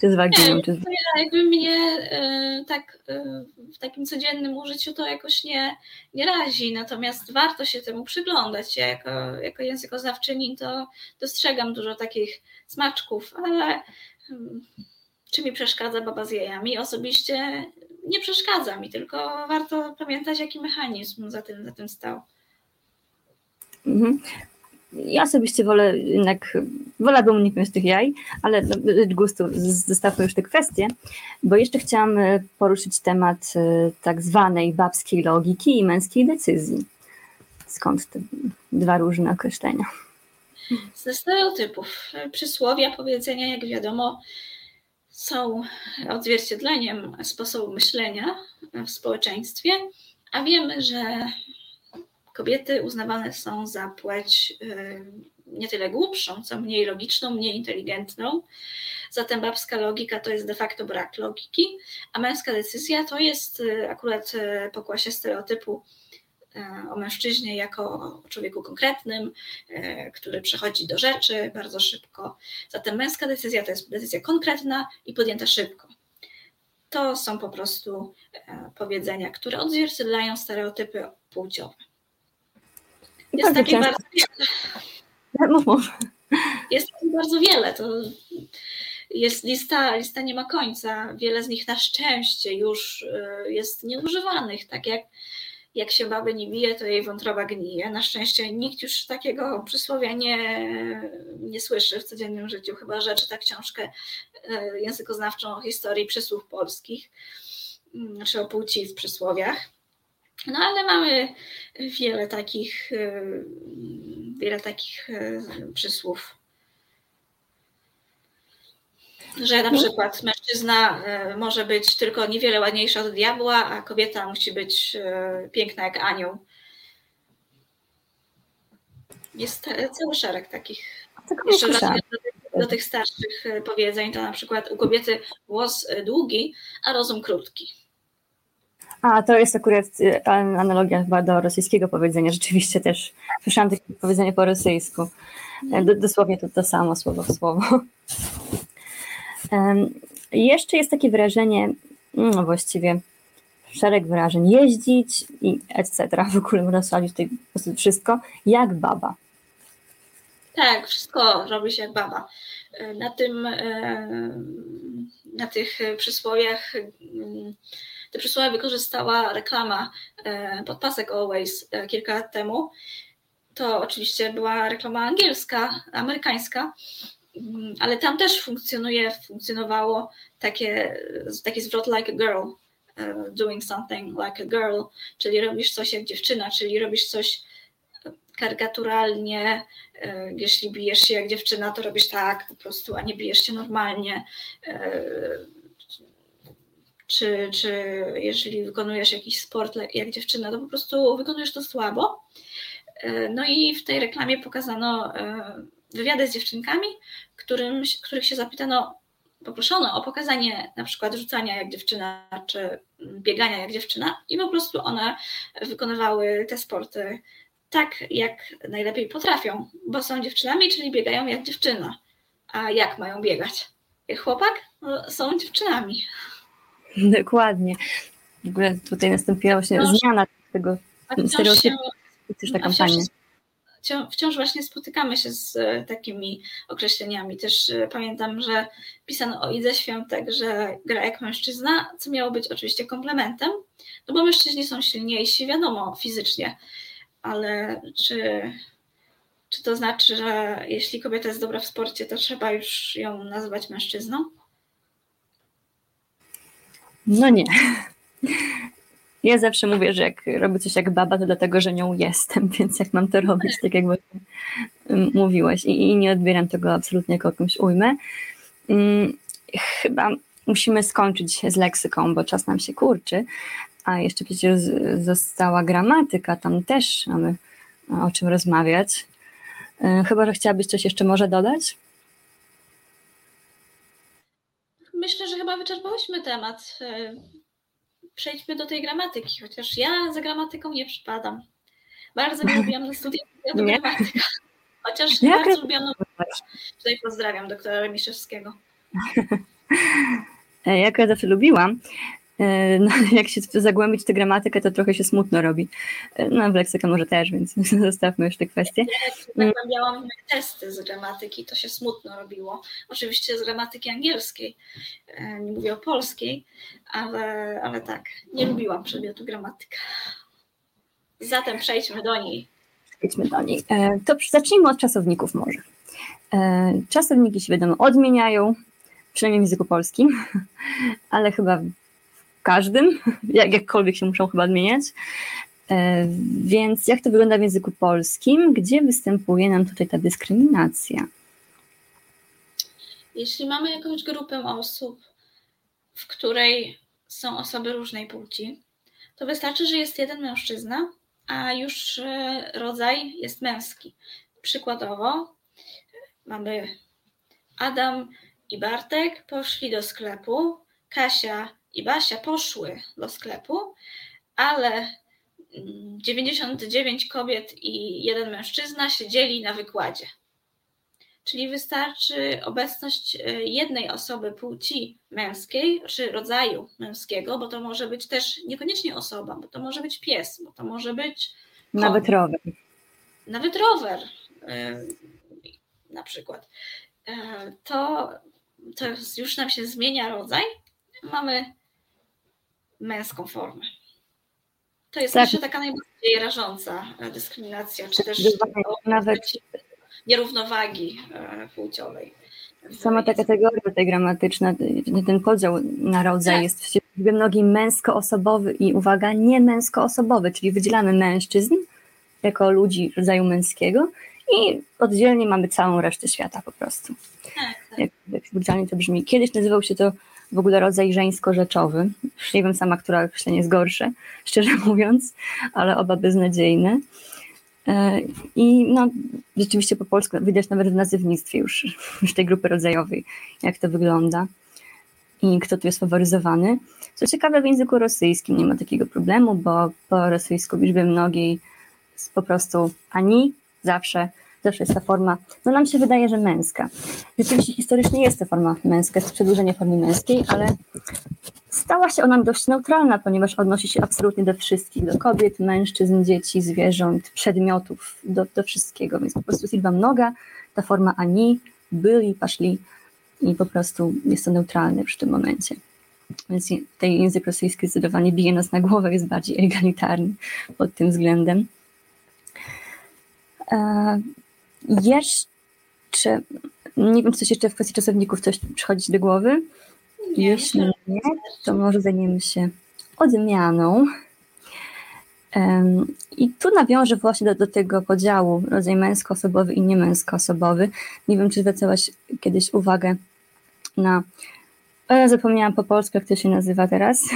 Czy z waginą, czy z... Jakby mnie y, tak y, w takim codziennym użyciu to jakoś nie, nie razi, natomiast warto się temu przyglądać. Ja jako, jako językoznawczyni to dostrzegam dużo takich smaczków, ale y, czy mi przeszkadza baba z jajami? Osobiście nie przeszkadza mi, tylko warto pamiętać, jaki mechanizm za tym, za tym stał. Mhm. Ja osobiście wolę jednak, wolałabym uniknąć tych jaj, ale z gustu zostawmy już te kwestie, bo jeszcze chciałam e, poruszyć temat e, tak zwanej babskiej logiki i męskiej decyzji. Skąd te dwa różne określenia? Ze stereotypów. Przysłowia, powiedzenia, jak wiadomo, są odzwierciedleniem sposobu myślenia w społeczeństwie, a wiemy, że kobiety uznawane są za płeć y, nie tyle głupszą, co mniej logiczną, mniej inteligentną. Zatem babska logika to jest de facto brak logiki, a męska decyzja to jest y, akurat y, pokłasie stereotypu o mężczyźnie jako człowieku konkretnym, który przechodzi do rzeczy bardzo szybko. Zatem męska decyzja to jest decyzja konkretna i podjęta szybko. To są po prostu powiedzenia, które odzwierciedlają stereotypy płciowe. Jest takich bardzo wiele. Jest bardzo wiele. To jest lista, lista nie ma końca. Wiele z nich na szczęście już y, jest nieużywanych. Tak jak, jak się baby nie bije, to jej wątroba gnije. Na szczęście nikt już takiego przysłowia nie, nie słyszy w codziennym życiu, chyba że czyta książkę y, językoznawczą o historii przysłów polskich, mm, czy o płci w przysłowiach. No ale mamy wiele takich y, wiele takich przysłów. Że na przykład mężczyzna może być tylko niewiele ładniejszy od diabła, a kobieta musi być piękna jak anioł. Jest cały szereg takich. Jeszcze wracając do, do tych starszych powiedzeń, to na przykład u kobiety głos długi, a rozum krótki. A, to jest akurat y, analogia chyba do rosyjskiego powiedzenia. Rzeczywiście też słyszałam takie powiedzenie po rosyjsku. E, dosłownie to to samo, słowo w słowo. Jeszcze jest takie wyrażenie, no właściwie szereg wyrażeń, jeździć i etc. W ogóle można sprawdzić tutaj wszystko, jak baba. Tak, wszystko robi się jak baba. E, na tym, e, na tych przysłowiach te przysłowie wykorzystała reklama e, podpasek Always e, kilka lat temu. To oczywiście była reklama angielska, amerykańska, mm, ale tam też funkcjonuje, funkcjonowało takie, taki zwrot like a girl, e, doing something like a girl, czyli robisz coś jak dziewczyna, czyli robisz coś karykaturalnie, jeśli bijesz się jak dziewczyna, to robisz tak po prostu, a nie bijesz się normalnie czy, czy jeżeli wykonujesz jakiś sport jak dziewczyna, to po prostu wykonujesz to słabo. E, no i w tej reklamie pokazano e, wywiady z dziewczynkami, którym, których się zapytano, poproszono o pokazanie na przykład rzucania jak dziewczyna, czy biegania jak dziewczyna i po prostu one wykonywały te sporty tak, jak najlepiej potrafią, bo są dziewczynami, czyli biegają jak dziewczyna. A jak mają biegać? Jak chłopak? No, są dziewczynami. Dokładnie. W ogóle tutaj nastąpiła właśnie wciąż, zmiana tego stereotypu. Też ta kampania. Wciąż, wciąż właśnie spotykamy się z e, takimi określeniami. Też e, pamiętam, że pisano o Idze Świątek, że gra jak mężczyzna, co miało być oczywiście komplementem, no bo mężczyźni są silniejsi, wiadomo, fizycznie, ale czy, czy to znaczy, że jeśli kobieta jest dobra w sporcie, to trzeba już ją nazywać mężczyzną? No nie. Ja zawsze mówię, że jak robię coś jak baba, to dlatego, że nią jestem, więc jak mam to robić, tak jak właśnie mówiłaś i, i nie odbieram tego absolutnie jako jakąś ujmę. Hmm, chyba musimy skończyć z leksyką, bo czas nam się kurczy, a jeszcze przecież została gramatyka, tam też mamy o czym rozmawiać. E, chyba, że chciałabyś coś jeszcze może dodać? Myślę, że chyba wyczerpałyśmy temat. E, przejdźmy do tej gramatyki, chociaż ja za gramatyką nie przypadam. Bardzo nie lubiłam na studiach gramatyka. Chociaż nie bardzo lubiłam Tutaj pozdrawiam doktora Remiszewskiego. Ja zawsze lubiłam, no, jak się zagłębić w tę gramatykę, to trochę się smutno robi. E, no, w leksykę może też, więc zostawmy już te kwestie. Jak zagłębiałam testy z gramatyki, to się smutno robiło. Oczywiście z gramatyki angielskiej, e, nie mówię o polskiej, ale, ale tak, nie lubiłam przedmiotu gramatyka. Zatem przejdźmy do niej. Przejdźmy do niej. To zacznijmy od czasowników może. Czasowniki się wiadomo odmieniają, przynajmniej w języku polskim, ale chyba każdym, jak, jakkolwiek się muszą chyba odmieniać. E, więc jak to wygląda w języku polskim? Gdzie występuje nam tutaj ta dyskryminacja? Jeśli mamy jakąś grupę osób, w której są osoby różnej płci, to wystarczy, że jest jeden mężczyzna, a już e, rodzaj jest męski. Przykładowo mamy Adam i Bartek poszli do sklepu, Kasia i Basia poszły do sklepu, ale 99 kobiet i jeden mężczyzna siedzieli na wykładzie. Czyli wystarczy obecność e, jednej osoby płci męskiej, czy rodzaju męskiego, bo to może być też niekoniecznie osoba, bo to może być pies, bo to może być. Koń. Nawet rower. Nawet rower e, na przykład. E, to, to już nam się zmienia rodzaj. Mamy męską formę. To jest tak. taka najbardziej rażąca e, dyskryminacja, czy też nawet nierównowagi e, płciowej. Sama ta kategoria tutaj gramatyczna, ten podział na rodzaj tak. jest w mnogi męskoosobowy i uwaga, nie męskoosobowy, czyli wydzielamy mężczyzn jako ludzi rodzaju męskiego i oddzielnie mamy całą resztę świata po prostu. Tak, tak. Jak, jak to brzmi. Kiedyś nazywał się to w ogóle rodzaj żeńsko-rzeczowy. Nie wiem sama, która określenie jest gorsze, szczerze mówiąc, ale oba beznadziejne. E, I no, rzeczywiście po polsku widać nawet w nazywnictwie już, już tej grupy rodzajowej, jak to wygląda i kto tu jest faworyzowany. Co ciekawe, w języku rosyjskim nie ma takiego problemu, bo po rosyjsku liczby mnogiej jest po prostu ani zawsze, zawsze jest ta forma, no nam się wydaje, że męska. Rzeczywiście historycznie jest to forma męska, jest przedłużenie formy męskiej, ale stała się ona dość neutralna, ponieważ odnosi się absolutnie do wszystkich, do kobiet, mężczyzn, dzieci, zwierząt, przedmiotów, do, do wszystkiego, więc po prostu liczba mnoga, ta forma ani, byli, paszli i po prostu jest to neutralne przy tym momencie. Więc ten język rosyjski zdecydowanie bije nas na głowę, jest bardziej egalitarny pod tym względem. Jeszcze, nie wiem, czy coś jeszcze w kwestii czasowników coś przychodzi do głowy. Nie, Jeśli nie, to może zajmiemy się odmianą. I tu nawiążę właśnie do, do tego podziału rodzaj męskoosobowy i niemęskoosobowy. Nie wiem, czy zwracałaś kiedyś uwagę na. Ja zapomniałam po polsku, jak to się nazywa teraz.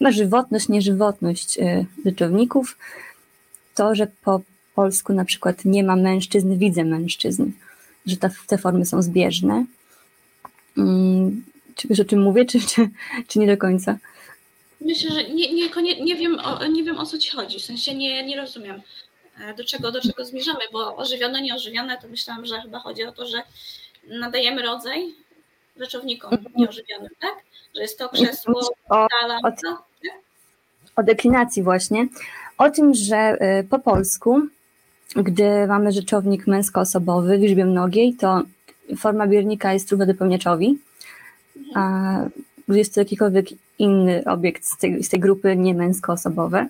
Ma żywotność, nieżywotność e, rzeczowników. To, że po polsku na przykład nie ma mężczyzn, widzę mężczyzn, że te, te formy są zbieżne. Mm, czy wiesz o czym mówię, czy, czy, czy nie do końca? Myślę, że nie, nie, nie, wiem, o, nie wiem o co ci chodzi, w sensie nie, nie rozumiem e, do czego, do czego zmierzamy, bo ożywione, nieożywione to myślałam, że chyba chodzi o to, że nadajemy rodzaj rzeczownikom mhm. nieożywionym, tak? Że jest to krzesło, sala, o, o, o deklinacji właśnie. O tym, że y, po polsku, gdy mamy rzeczownik męskoosobowy w liczbie mnogiej, to forma biernika jest równa dopełniaczowi, a jest to jakikolwiek inny obiekt z tej, z tej grupy niemęskoosobowe,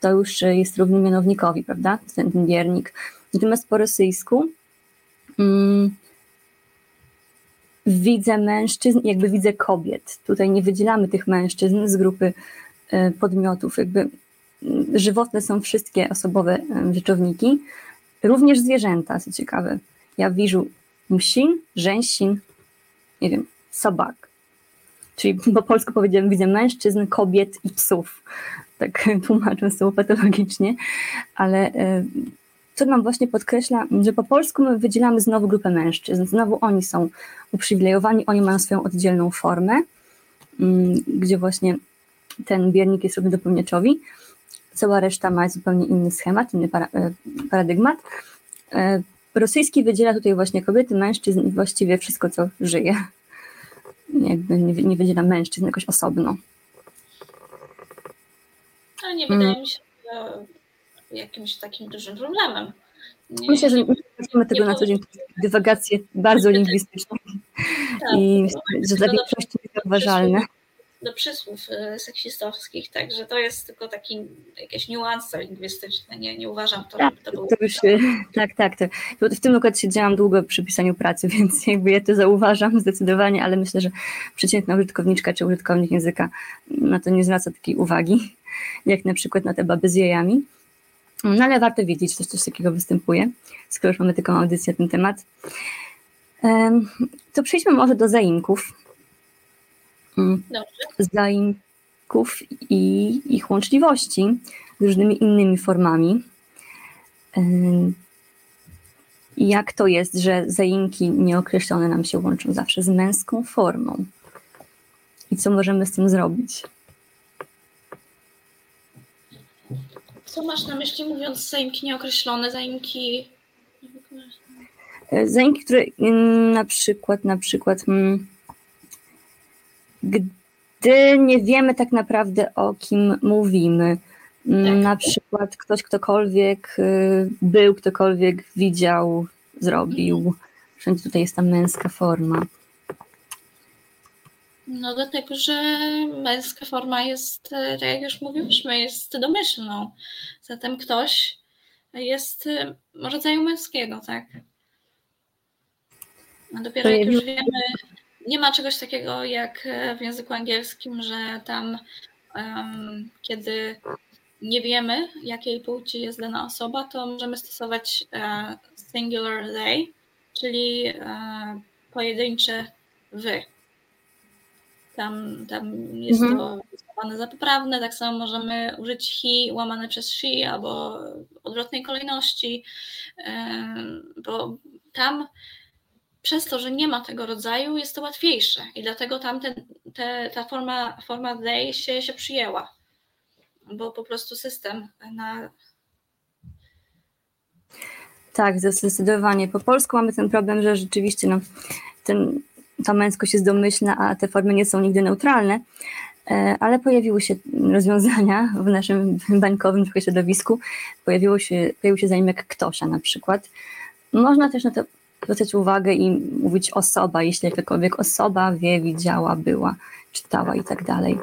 to już jest równy mianownikowi, prawda? Ten, ten biernik. Natomiast po rosyjsku mm, widzę mężczyzn, jakby widzę kobiet. Tutaj nie wydzielamy tych mężczyzn z grupy y, podmiotów, jakby żywotne są wszystkie osobowe rzeczowniki, również zwierzęta, co ciekawe. Ja widzę msin, rzęsin, nie wiem, sobak. Czyli po polsku powiedziałem, widzę mężczyzn, kobiet i psów. Tak tłumacząc to patologicznie, ale co nam właśnie podkreśla, że po polsku my wydzielamy znowu grupę mężczyzn. Znowu oni są uprzywilejowani, oni mają swoją oddzielną formę, mm, gdzie właśnie ten biernik jest równy dopełniaczowi. Cała reszta ma zupełnie inny schemat, inny para, e, paradygmat. E, rosyjski wydziela tutaj właśnie kobiety, mężczyzn i właściwie wszystko, co żyje. Jakby nie, nie wydziela mężczyzn jakoś osobno. Ale nie wydaje mm. mi się, jakimś takim dużym problemem. Nie, Myślę, że nie mamy tego na co dzień, dywagacje bardzo lingwistyczne tak, i że dla większości jest zauważalne. Do przysłów e, seksistowskich, także to jest tylko taki jakieś niuanse lingwistyczne, nie, nie uważam to, tak, to był... To już, tak, tak, to, w tym akurat siedziałam długo przy pisaniu pracy, więc jakby ja to zauważam zdecydowanie, ale myślę, że przeciętna użytkowniczka czy użytkownik języka na to nie zwraca takiej uwagi, jak na przykład na te baby z jajami. No ale warto wiedzieć, że coś takiego występuje, skoro już mamy taką audycję na ten temat. To przejdźmy może do zaimków. Zaimków i ich łączliwości z różnymi innymi formami. Jak to jest, że zaimki nieokreślone nam się łączą zawsze z męską formą? I co możemy z tym zrobić? Co masz na myśli mówiąc zaimki nieokreślone, zaimki... E, zaimki, które na przykład, na przykład, mm, gdy nie wiemy tak naprawdę o kim mówimy, tak. na przykład ktoś, ktokolwiek y, był, ktokolwiek widział, zrobił, wszędzie tutaj jest ta męska forma. No dlatego, że męska forma jest, e, tak jak już mówiliśmy, jest domyślną. Zatem ktoś jest e, rodzaju męskiego, tak? A dopiero jak już wiemy, nie ma czegoś takiego jak e, w języku angielskim, że tam um, kiedy nie wiemy, jakiej płci jest dana osoba, to możemy stosować singular they, czyli pojedyncze wy. Tam, tam jest mhm. to uznawane za poprawne. Tak samo możemy użyć he łamane przez she albo odwrotnej kolejności, bo tam przez to, że nie ma tego rodzaju, jest to łatwiejsze i dlatego tam ten, te, ta forma, forma they się, się przyjęła, bo po prostu system na. Tak, zdecydowanie. Po polsku mamy ten problem, że rzeczywiście no, ten, ta męskość jest domyślna, a te formy nie są nigdy neutralne, e, ale pojawiły się rozwiązania w naszym bańkowym środowisku. Pojawiło się, pojawił się zaimek ktośa na przykład. Można też na to zwracać uwagę i mówić osoba, jeśli jakakolwiek osoba wie, widziała, była, czytała i tak dalej.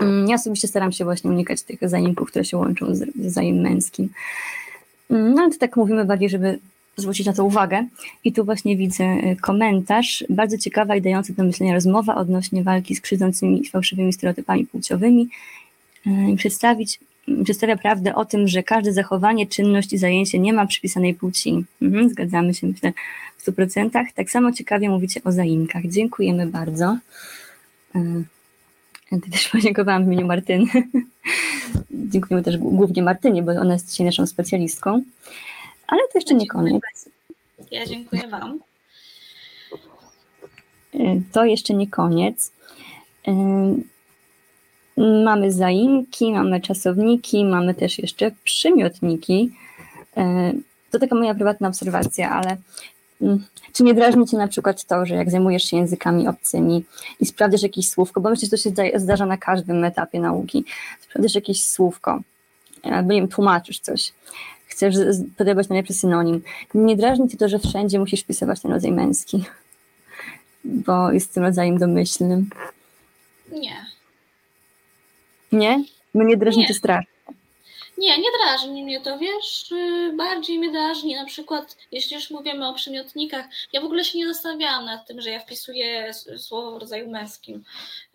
Mm, ja osobiście staram się właśnie unikać tych zaimków, które się łączą z zaim męskim. Mm, no ale to tak mówimy bardziej, żeby zwrócić na to uwagę. I tu właśnie widzę y, komentarz, bardzo ciekawa i dająca do myślenia rozmowa odnośnie walki z krzywdzącymi i fałszywymi stereotypami płciowymi. Y, przedstawić, przedstawia prawdę o tym, że każde zachowanie, czynność i zajęcie nie ma przypisanej płci. Mhm, zgadzamy się, myślę, w 100%. Tak samo ciekawie mówicie o zaimkach. Dziękujemy bardzo. Ja y, też podziękowałam w imieniu Martyny. Dziękujemy też głównie Martynie, bo ona jest dzisiaj naszą specjalistką. Ale to jeszcze nie koniec. Ja dziękuję Wam. E, to jeszcze nie koniec. E, mamy zaimki, mamy czasowniki, mamy też jeszcze przymiotniki. E, to taka moja prywatna obserwacja, ale mm, czy nie drażni Cię na przykład to, że jak zajmujesz się językami obcymi i sprawdzisz jakieś słówko, bo myślę, że to się zdarza na każdym etapie nauki, sprawdzisz jakieś słówko, albo nie wiem, tłumaczysz coś chcesz podobać najlepszy synonim. Nie drażni cię to, że wszędzie musisz wpisywać ten rodzaj męski, bo jest tym rodzajem domyślnym. Nie. Nie? Mnie drażni to strasznie. Nie, nie drażni mnie to, wiesz, y, bardziej mnie drażni na przykład, jeśli już mówimy o przymiotnikach, ja w ogóle się nie zastanawiałam nad tym, że ja wpisuję słowo w rodzaju męskim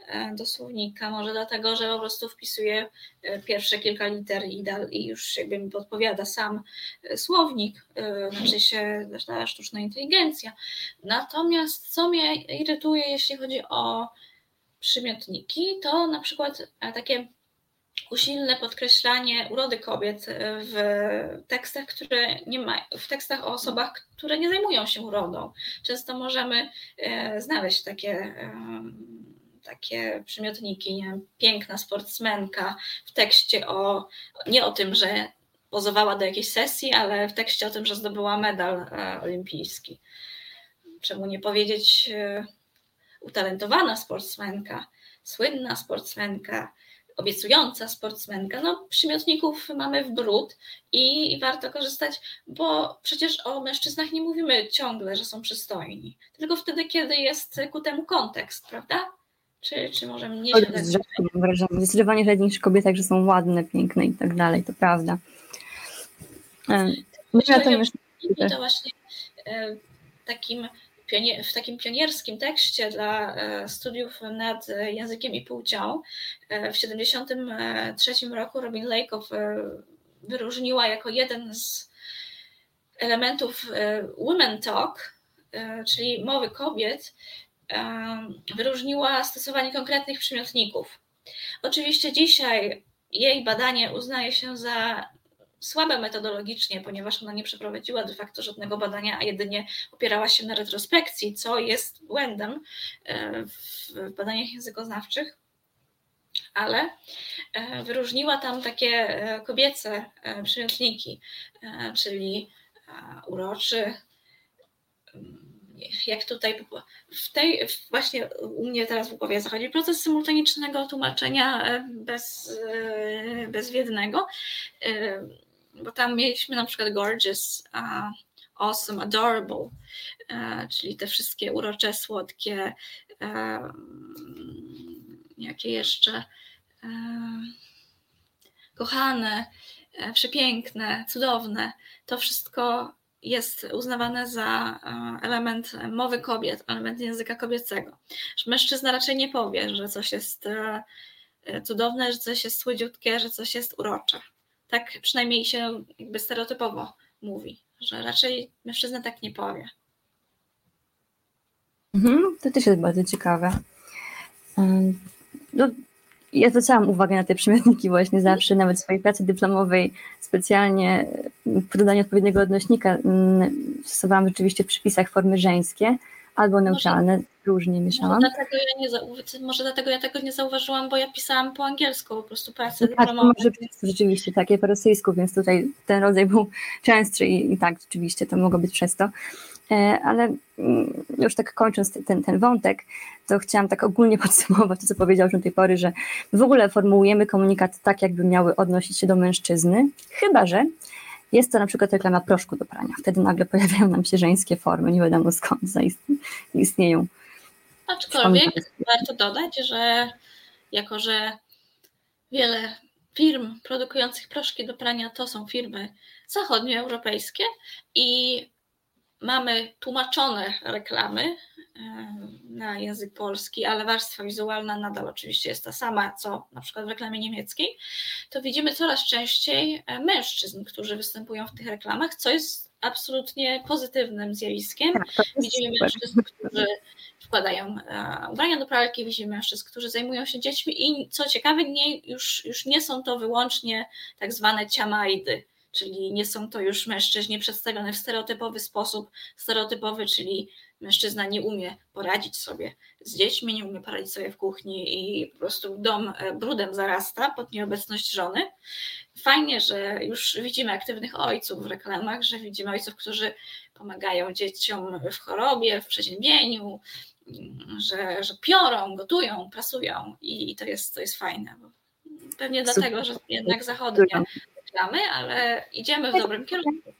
e, do słownika, może dlatego, że po prostu wpisuję e, pierwsze kilka liter i, i już jakby mi podpowiada sam e, słownik, znaczy się ta sztuczna inteligencja. Natomiast co mnie irytuje, jeśli chodzi o przymiotniki, to na przykład takie usilne podkreślanie urody kobiet w tekstach, które nie ma, w tekstach o osobach, które nie zajmują się urodą. Często możemy e, znaleźć takie, e, takie przymiotniki, nie? piękna sportsmenka w tekście o, nie o tym, że pozowała do jakiejś sesji, ale w tekście o tym, że zdobyła medal e, olimpijski. Czemu nie powiedzieć utalentowana sportsmenka, słynna sportsmenka, obiecująca sportsmenka. No, przymiotników mamy w brud i warto korzystać, bo przecież o mężczyznach nie mówimy ciągle, że są przystojni, tylko wtedy, kiedy jest ku temu kontekst, prawda? Czy, czy może mnie się dać? Mam wrażenie, zdecydowanie rzadziej niż kobiety, że są ładne, piękne i tak dalej, to prawda. Ja to, już... to właśnie e, takim w takim pionierskim tekście dla e, studiów nad językiem i płcią e, w 1973 roku Robin Lakeoff e, wyróżniła jako jeden z elementów Women Talk, czyli mowy kobiet, wyróżniła stosowanie konkretnych przymiotników. Oczywiście dzisiaj jej badanie uznaje się za słabe metodologicznie, ponieważ ona nie przeprowadziła de facto żadnego badania, a jedynie opierała się na retrospekcji, co jest błędem e, w badaniach językoznawczych. Ale e, wyróżniła tam takie e, kobiece przymiotniki, czyli uroczy, jak tutaj w tej, właśnie u mnie teraz w głowie zachodzi proces symultanicznego tłumaczenia bez, bezwiednego bo tam mieliśmy na przykład gorgeous, awesome, adorable, uh, czyli te wszystkie urocze, słodkie, uh, jakie jeszcze kochane, e, przepiękne, cudowne. To wszystko jest uznawane za element mowy kobiet, element języka kobiecego. Mężczyzna raczej nie powie, że coś jest e, cudowne, że coś jest słodziutkie, że coś jest urocze. Tak przynajmniej się jakby stereotypowo mówi, że raczej mężczyzna tak nie powie. Mhm, to też jest bardzo ciekawe. No, ja zwracałam uwagę na te przymiotniki właśnie zawsze, nawet w swojej pracy dyplomowej specjalnie po dodaniu odpowiedniego odnośnika stosowałam rzeczywiście w przypisach formy żeńskie albo neutralne, może, różnie mieszałam. Może dlatego, ja nie, może dlatego ja tego nie zauważyłam, bo ja pisałam po angielsku po prostu pracę tak, dyplomową. Może rzeczywiście tak, ja po rosyjsku, więc tutaj ten rodzaj był częstszy i, i tak, rzeczywiście to mogło być przez to. E, ale mm, już tak kończąc ten, ten wątek, to chciałam tak ogólnie podsumować to, co powiedział do tej pory, że w ogóle formułujemy komunikat tak, jakby miały odnosić się do mężczyzny, chyba że jest to na przykład reklama proszku do prania. Wtedy nagle pojawiają nam się żeńskie formy, nie wiadomo skąd istnieją. Aczkolwiek warto dodać, że jako, że wiele firm produkujących proszki do prania to są firmy zachodnioeuropejskie i mamy tłumaczone reklamy na język polski, ale warstwa wizualna nadal oczywiście jest ta sama, co na przykład w reklamie niemieckiej, to widzimy coraz częściej e, mężczyzn, którzy występują w tych reklamach, co jest absolutnie pozytywnym zjawiskiem. Tak, widzimy mężczyzn, którzy wkładają e, ubrania do pralki, widzimy mężczyzn, którzy zajmują się dziećmi i co ciekawe, nie, już, już nie są to wyłącznie tak zwane ciamajdy, czyli nie są to już mężczyźni przedstawione w stereotypowy sposób, stereotypowy, czyli mężczyzna nie umie poradzić sobie z dziećmi, nie umie poradzić sobie w kuchni i po prostu dom e, brudem zarasta pod nieobecność żony. Fajnie, że już widzimy aktywnych ojców w reklamach, że widzimy ojców, którzy pomagają dzieciom w chorobie, w przeziębieniu, że, że piorą, gotują, prasują i to jest, to jest fajne. Pewnie dlatego, że jednak zachodnie reklamy, ale idziemy w dobrym kierunku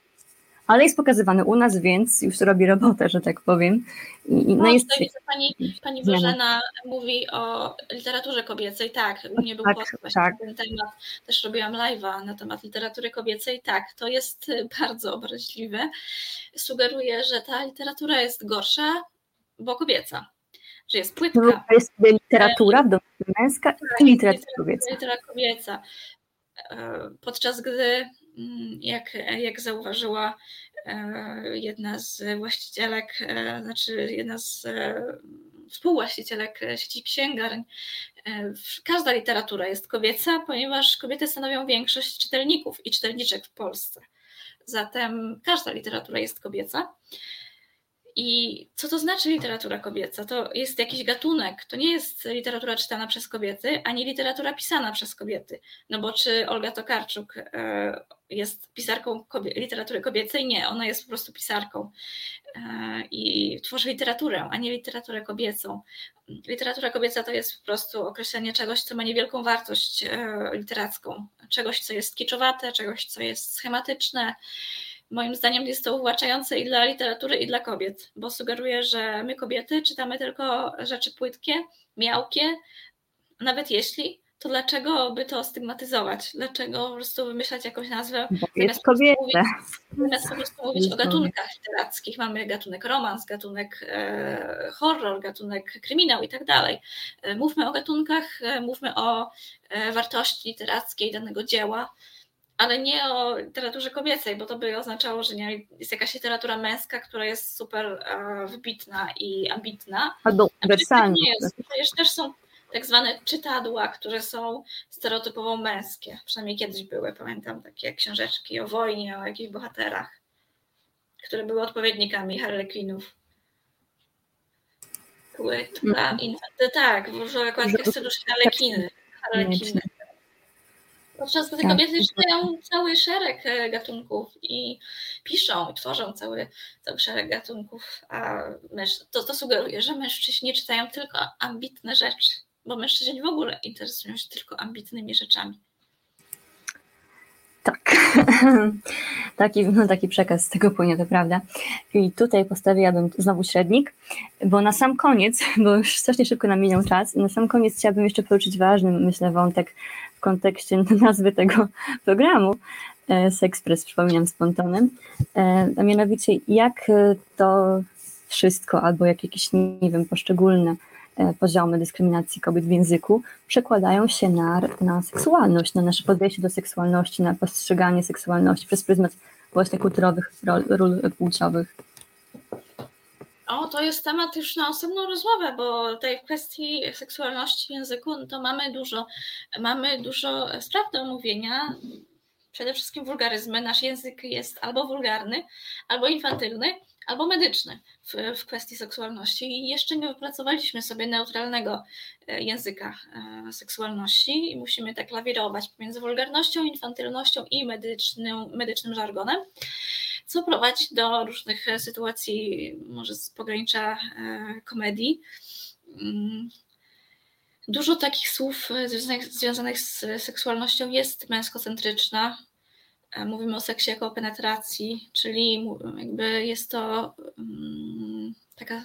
ale jest pokazywany u nas, więc już robi robotę, że tak powiem. I, no, no jest... Widzę, pani, pani Bożena mówi o literaturze kobiecej, tak, u mnie był tak, podcast tak. na ten temat, też robiłam live'a na temat literatury kobiecej, tak, to jest bardzo obraźliwe. Sugeruje, że ta literatura jest gorsza, bo kobieca, że jest płytka. No, to jest literatura w domu męska tak, i literatura kobieca. Literatura kobieca. E, podczas gdy Mm, jak, jak zauważyła e, jedna z właścicielek, e, znaczy jedna z e, współwłaścicielek sieci księgarni, każda literatura jest kobieca, ponieważ kobiety stanowią większość czytelników i czytelniczek w Polsce. Zatem każda literatura jest kobieca. I co to znaczy literatura kobieca? To jest jakiś gatunek, to nie jest literatura czytana przez kobiety, ani literatura pisana przez kobiety. No bo czy Olga Tokarczuk e, jest pisarką literatury kobiecej? Nie, ona jest po prostu pisarką e, i tworzy literaturę, a nie literaturę kobiecą. Literatura kobieca to jest po prostu określenie czegoś, co ma niewielką wartość e, literacką, czegoś, co jest kiczowate, czegoś, co jest schematyczne, Moim zdaniem jest to uwłaczające i dla literatury, i dla kobiet, bo sugeruje, że my kobiety czytamy tylko rzeczy płytkie, miałkie, nawet jeśli, to dlaczego by to stygmatyzować? Dlaczego po prostu wymyślać jakąś nazwę? Zamiast kobieta. Mówić, zamiast po prostu mówić o gatunkach literackich. Mamy gatunek romans, gatunek e, horror, gatunek kryminał i tak dalej. E, mówmy o gatunkach, e, mówmy o e, wartości literackiej danego dzieła ale nie o literaturze kobiecej, bo to by oznaczało, że nie, jest jakaś literatura męska, która jest super e, wybitna i ambitna. Albo jest. Przecież też są tak zwane czytadła, które są stereotypowo męskie. Przynajmniej kiedyś były, pamiętam takie książeczki o wojnie, o jakichś bohaterach, które były odpowiednikami harlekinów. Były mm. tak, w okładkach stylu harlekiny. harlekiny. Podczas gdy tak. kobiety czytają cały szereg e, gatunków i piszą, i tworzą cały, cały szereg gatunków, a to, to sugeruje, że mężczyźni czytają tylko ambitne rzeczy, bo mężczyźni w ogóle interesują się tylko ambitnymi rzeczami. Tak, taki, no, taki przekaz z tego płynie, to prawda. I tutaj postawiłabym znowu średnik, bo na sam koniec, bo już strasznie szybko nam minął czas, na sam koniec chciałabym jeszcze poruszyć ważny, myślę, wątek kontekście nazwy tego programu, e, Sexpress, przypominam, spontanem, e, a mianowicie jak to wszystko, albo jak jakieś, nie wiem, poszczególne poziomy dyskryminacji kobiet w języku przekładają się na, na seksualność, na nasze podejście do seksualności, na postrzeganie seksualności przez pryzmat właśnie kulturowych ról, ról płciowych. O, to jest temat już na osobną rozmowę, bo tej kwestii seksualności w języku no to mamy dużo, mamy dużo spraw do omówienia. Przede wszystkim wulgaryzmy. Nasz język jest albo wulgarny, albo infantylny, albo medyczny w, w kwestii seksualności. I jeszcze nie wypracowaliśmy sobie neutralnego e, języka e, seksualności i musimy tak lawirować pomiędzy wulgarnością, infantylnością i medycznym, medycznym żargonem co prowadzi do różnych e, sytuacji, może z pogranicza e, komedii. Mm. Dużo takich słów e, związanych, z seksualnością jest męskocentryczna. Mówimy o seksie jako o penetracji, czyli jakby jest to mm, taka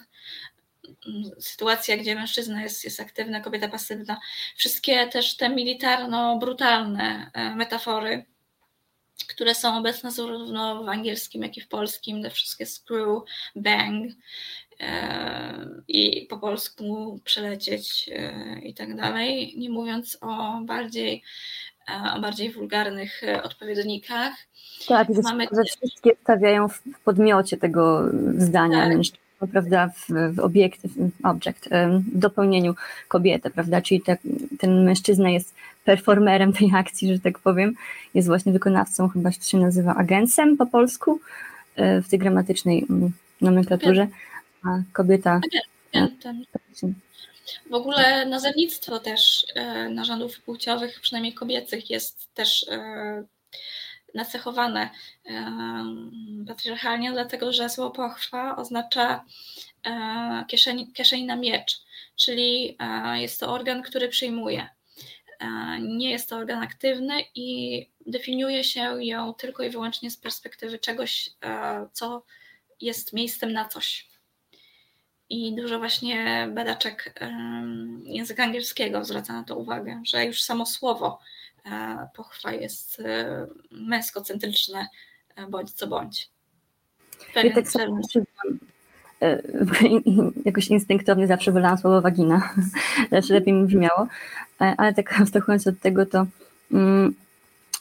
mm, sytuacja, gdzie mężczyzna jest, jest aktywny, kobieta pasywna. Wszystkie też te militarno-brutalne metafory które są obecne zarówno w angielskim, jak i w polskim, te wszystkie screw, bang e, i po polsku przelecieć e, i tak dalej, nie mówiąc o bardziej e, o bardziej wulgarnych odpowiednikach. Tak, Mamy... że wszystkie stawiają w podmiocie tego zdania tak. prawda, w, w obiekt, w object, w dopełnieniu kobiety, prawda, czyli te, ten mężczyzna jest performerem tej akcji, że tak powiem, jest właśnie wykonawcą, chyba się nazywa agencem po polsku, e, w tej gramatycznej mm, nomenklaturze, a kobieta... Agentem. W ogóle nazewnictwo też e, narządów płciowych, przynajmniej kobiecych, jest też e, nacechowane patriarchalnie, dlatego że słowo pochwa oznacza kieszeń, kieszeń na miecz, czyli jest to organ, który przyjmuje. Nie jest to organ aktywny i definiuje się ją tylko i wyłącznie z perspektywy czegoś, co jest miejscem na coś. I dużo właśnie badaczek języka angielskiego zwraca na to uwagę, że już samo słowo pochwa jest e, męskocentryczne bądź co bądź. Pewien, tak samo E, jakoś instynktownie zawsze wolałam słowo wagina, zawsze lepiej mi brzmiało, e, ale tak abstrahując od tego, to mm,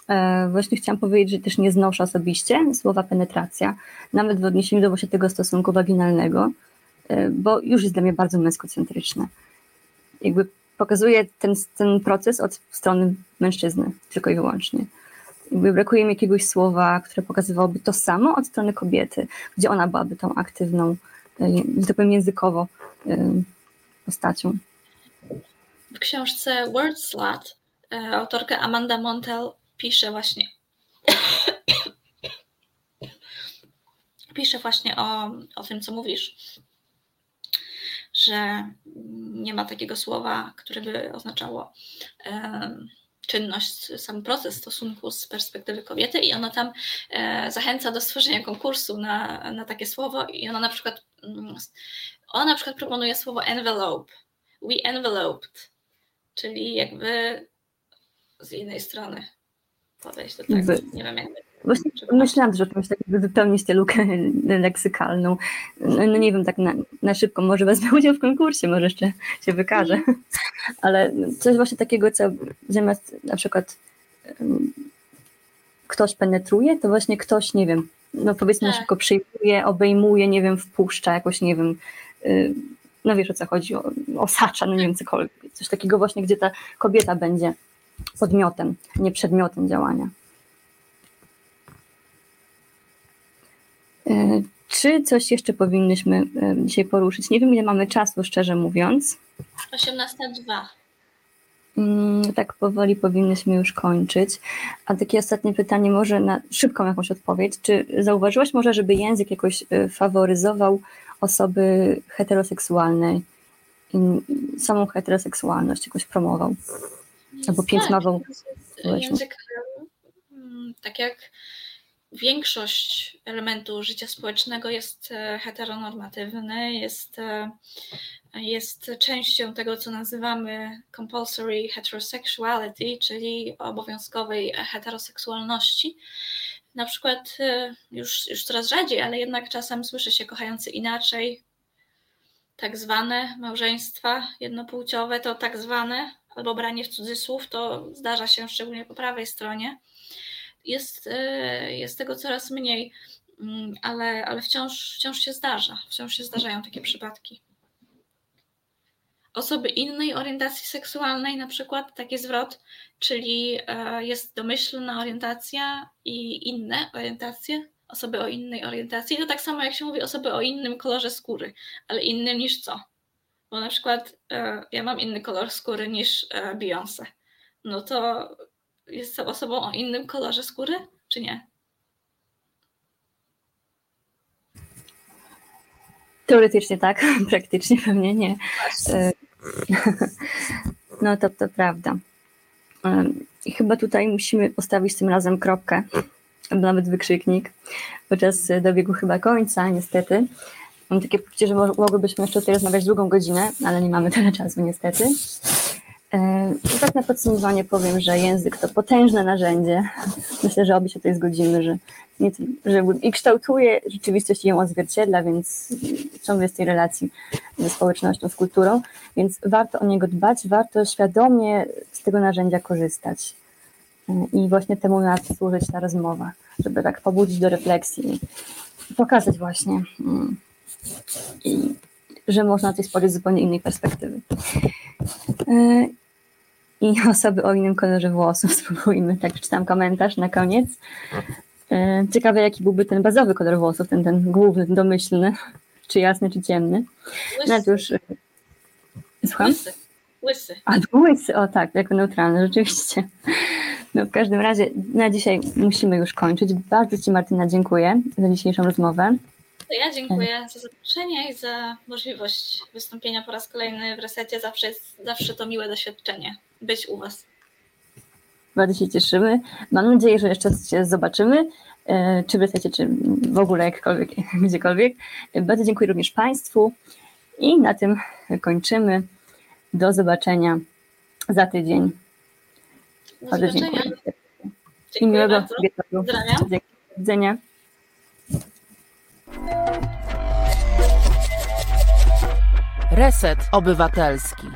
e, właśnie chciałam powiedzieć, że też nie znoszę osobiście słowa penetracja, nawet w odniesieniu do właśnie tego stosunku waginalnego, bo już jest dla mnie bardzo męskocentryczne. Jakby pokazuje ten, ten proces od strony mężczyzny, tylko i wyłącznie. Jakby brakuje mi jakiegoś słowa, które pokazywałoby to samo od strony kobiety, gdzie ona byłaby tą aktywną że tak powiem, językowo postacią. W książce Word e, autorka Amanda Montel pisze właśnie pisze właśnie o, o tym, co mówisz, że nie ma takiego słowa, które by oznaczało um, czynność, sam proces stosunku z perspektywy kobiety i ona tam e, zachęca do stworzenia konkursu na, na takie słowo i ona na przykład mm, ona na przykład proponuje słowo envelope. We enveloped, czyli jakby z innej strony podejść do tego. Nie wiem, jakby Właśnie myślałam że o czymś wypełnić tę lukę leksykalną. No, no, nie wiem, tak na, na szybko, może wezmę udział w konkursie, może jeszcze się wykaże. Mhm. Ale coś właśnie takiego, co zamiast na przykład um, ktoś penetruje, to właśnie ktoś, nie wiem, no powiedzmy tak. szybko przyjmuje, obejmuje, nie wiem, wpuszcza jakoś, nie wiem, y, no wiesz o co chodzi, o, osacza, no nie wiem, cokolwiek. Coś takiego właśnie, gdzie ta kobieta będzie podmiotem, nie przedmiotem działania. E, czy coś jeszcze powinnyśmy e, dzisiaj poruszyć? Nie wiem, ile mamy czasu, szczerze mówiąc. 18.02. Mm, tak powoli powinnyśmy już kończyć. A takie ostatnie pytanie, może na szybką jakąś odpowiedź. Czy zauważyłaś może, żeby język jakoś e, faworyzował osoby heteroseksualne samą heteroseksualność jakoś promował? Albo piętnował? Tak, język, mm, tak jak większość elementów życia społecznego jest e, heteronormatywny, jest, e, jest częścią tego, co nazywamy compulsory heterosexuality, czyli obowiązkowej heteroseksualności. Na przykład e, już, już coraz rzadziej, ale jednak czasem słyszy się kochający inaczej, tak zwane małżeństwa jednopłciowe, to tak zwane, albo branie w cudzysłów, to zdarza się szczególnie po prawej stronie. Jest, e, jest tego coraz mniej, mm, ale, ale wciąż, wciąż się zdarza, wciąż się zdarzają takie przypadki. Osoby innej orientacji seksualnej, na przykład taki zwrot, czyli e, jest domyślna orientacja i inne orientacje, osoby o innej orientacji, to tak samo jak się mówi osoby o innym kolorze skóry, ale innym niż co? Bo na przykład e, ja mam inny kolor skóry niż e, Beyoncé. No to jestem osobą o innym kolorze skóry, czy nie? Teoretycznie tak, praktycznie pewnie nie. E, no to, to prawda. Chyba tutaj musimy postawić tym razem kropkę nawet wykrzyknik, podczas dobiegu chyba końca, niestety. Mam takie poczucie, że mogłybyśmy jeszcze tutaj rozmawiać drugą godzinę, ale nie mamy tyle czasu, niestety. E, I tak na podsumowanie powiem, że język to potężne narzędzie. Myślę, że obie się tutaj zgodzimy, że, że i kształtuje rzeczywistość i ją odzwierciedla, więc ciągle jest tej relacji ze społecznością, z kulturą, więc warto o niego dbać, warto świadomie z tego narzędzia korzystać. I właśnie temu miała służyć ta rozmowa, żeby tak pobudzić do refleksji i pokazać właśnie, mm, i, że można coś spojrzeć z zupełnie innej perspektywy. E, I osoby o innym kolorze włosów, spróbujmy, tak czytam komentarz na koniec. E, ciekawe, jaki byłby ten bazowy kolor włosów, ten, ten główny, domyślny, czy jasny, czy ciemny. Łysy. No już, e, słucham? Łysy. Łysy. A, łysy, o tak, jako neutralny, rzeczywiście. No w każdym razie na dzisiaj musimy już kończyć. Bardzo Ci Martyna dziękuję za dzisiejszą rozmowę. To ja dziękuję za zaproszenie i za możliwość wystąpienia po raz kolejny w resecie. Zawsze, jest, zawsze to miłe doświadczenie być u Was. Bardzo się cieszymy. Mam nadzieję, że jeszcze się zobaczymy, e, czy w resecie, czy w ogóle jakkolwiek, gdziekolwiek. Bardzo dziękuję również Państwu i na tym kończymy. Do zobaczenia za tydzień. Do Bardzo dziękuję. Dziękuję I miłego wieczoru. Do widzenia. Reset Obywatelski.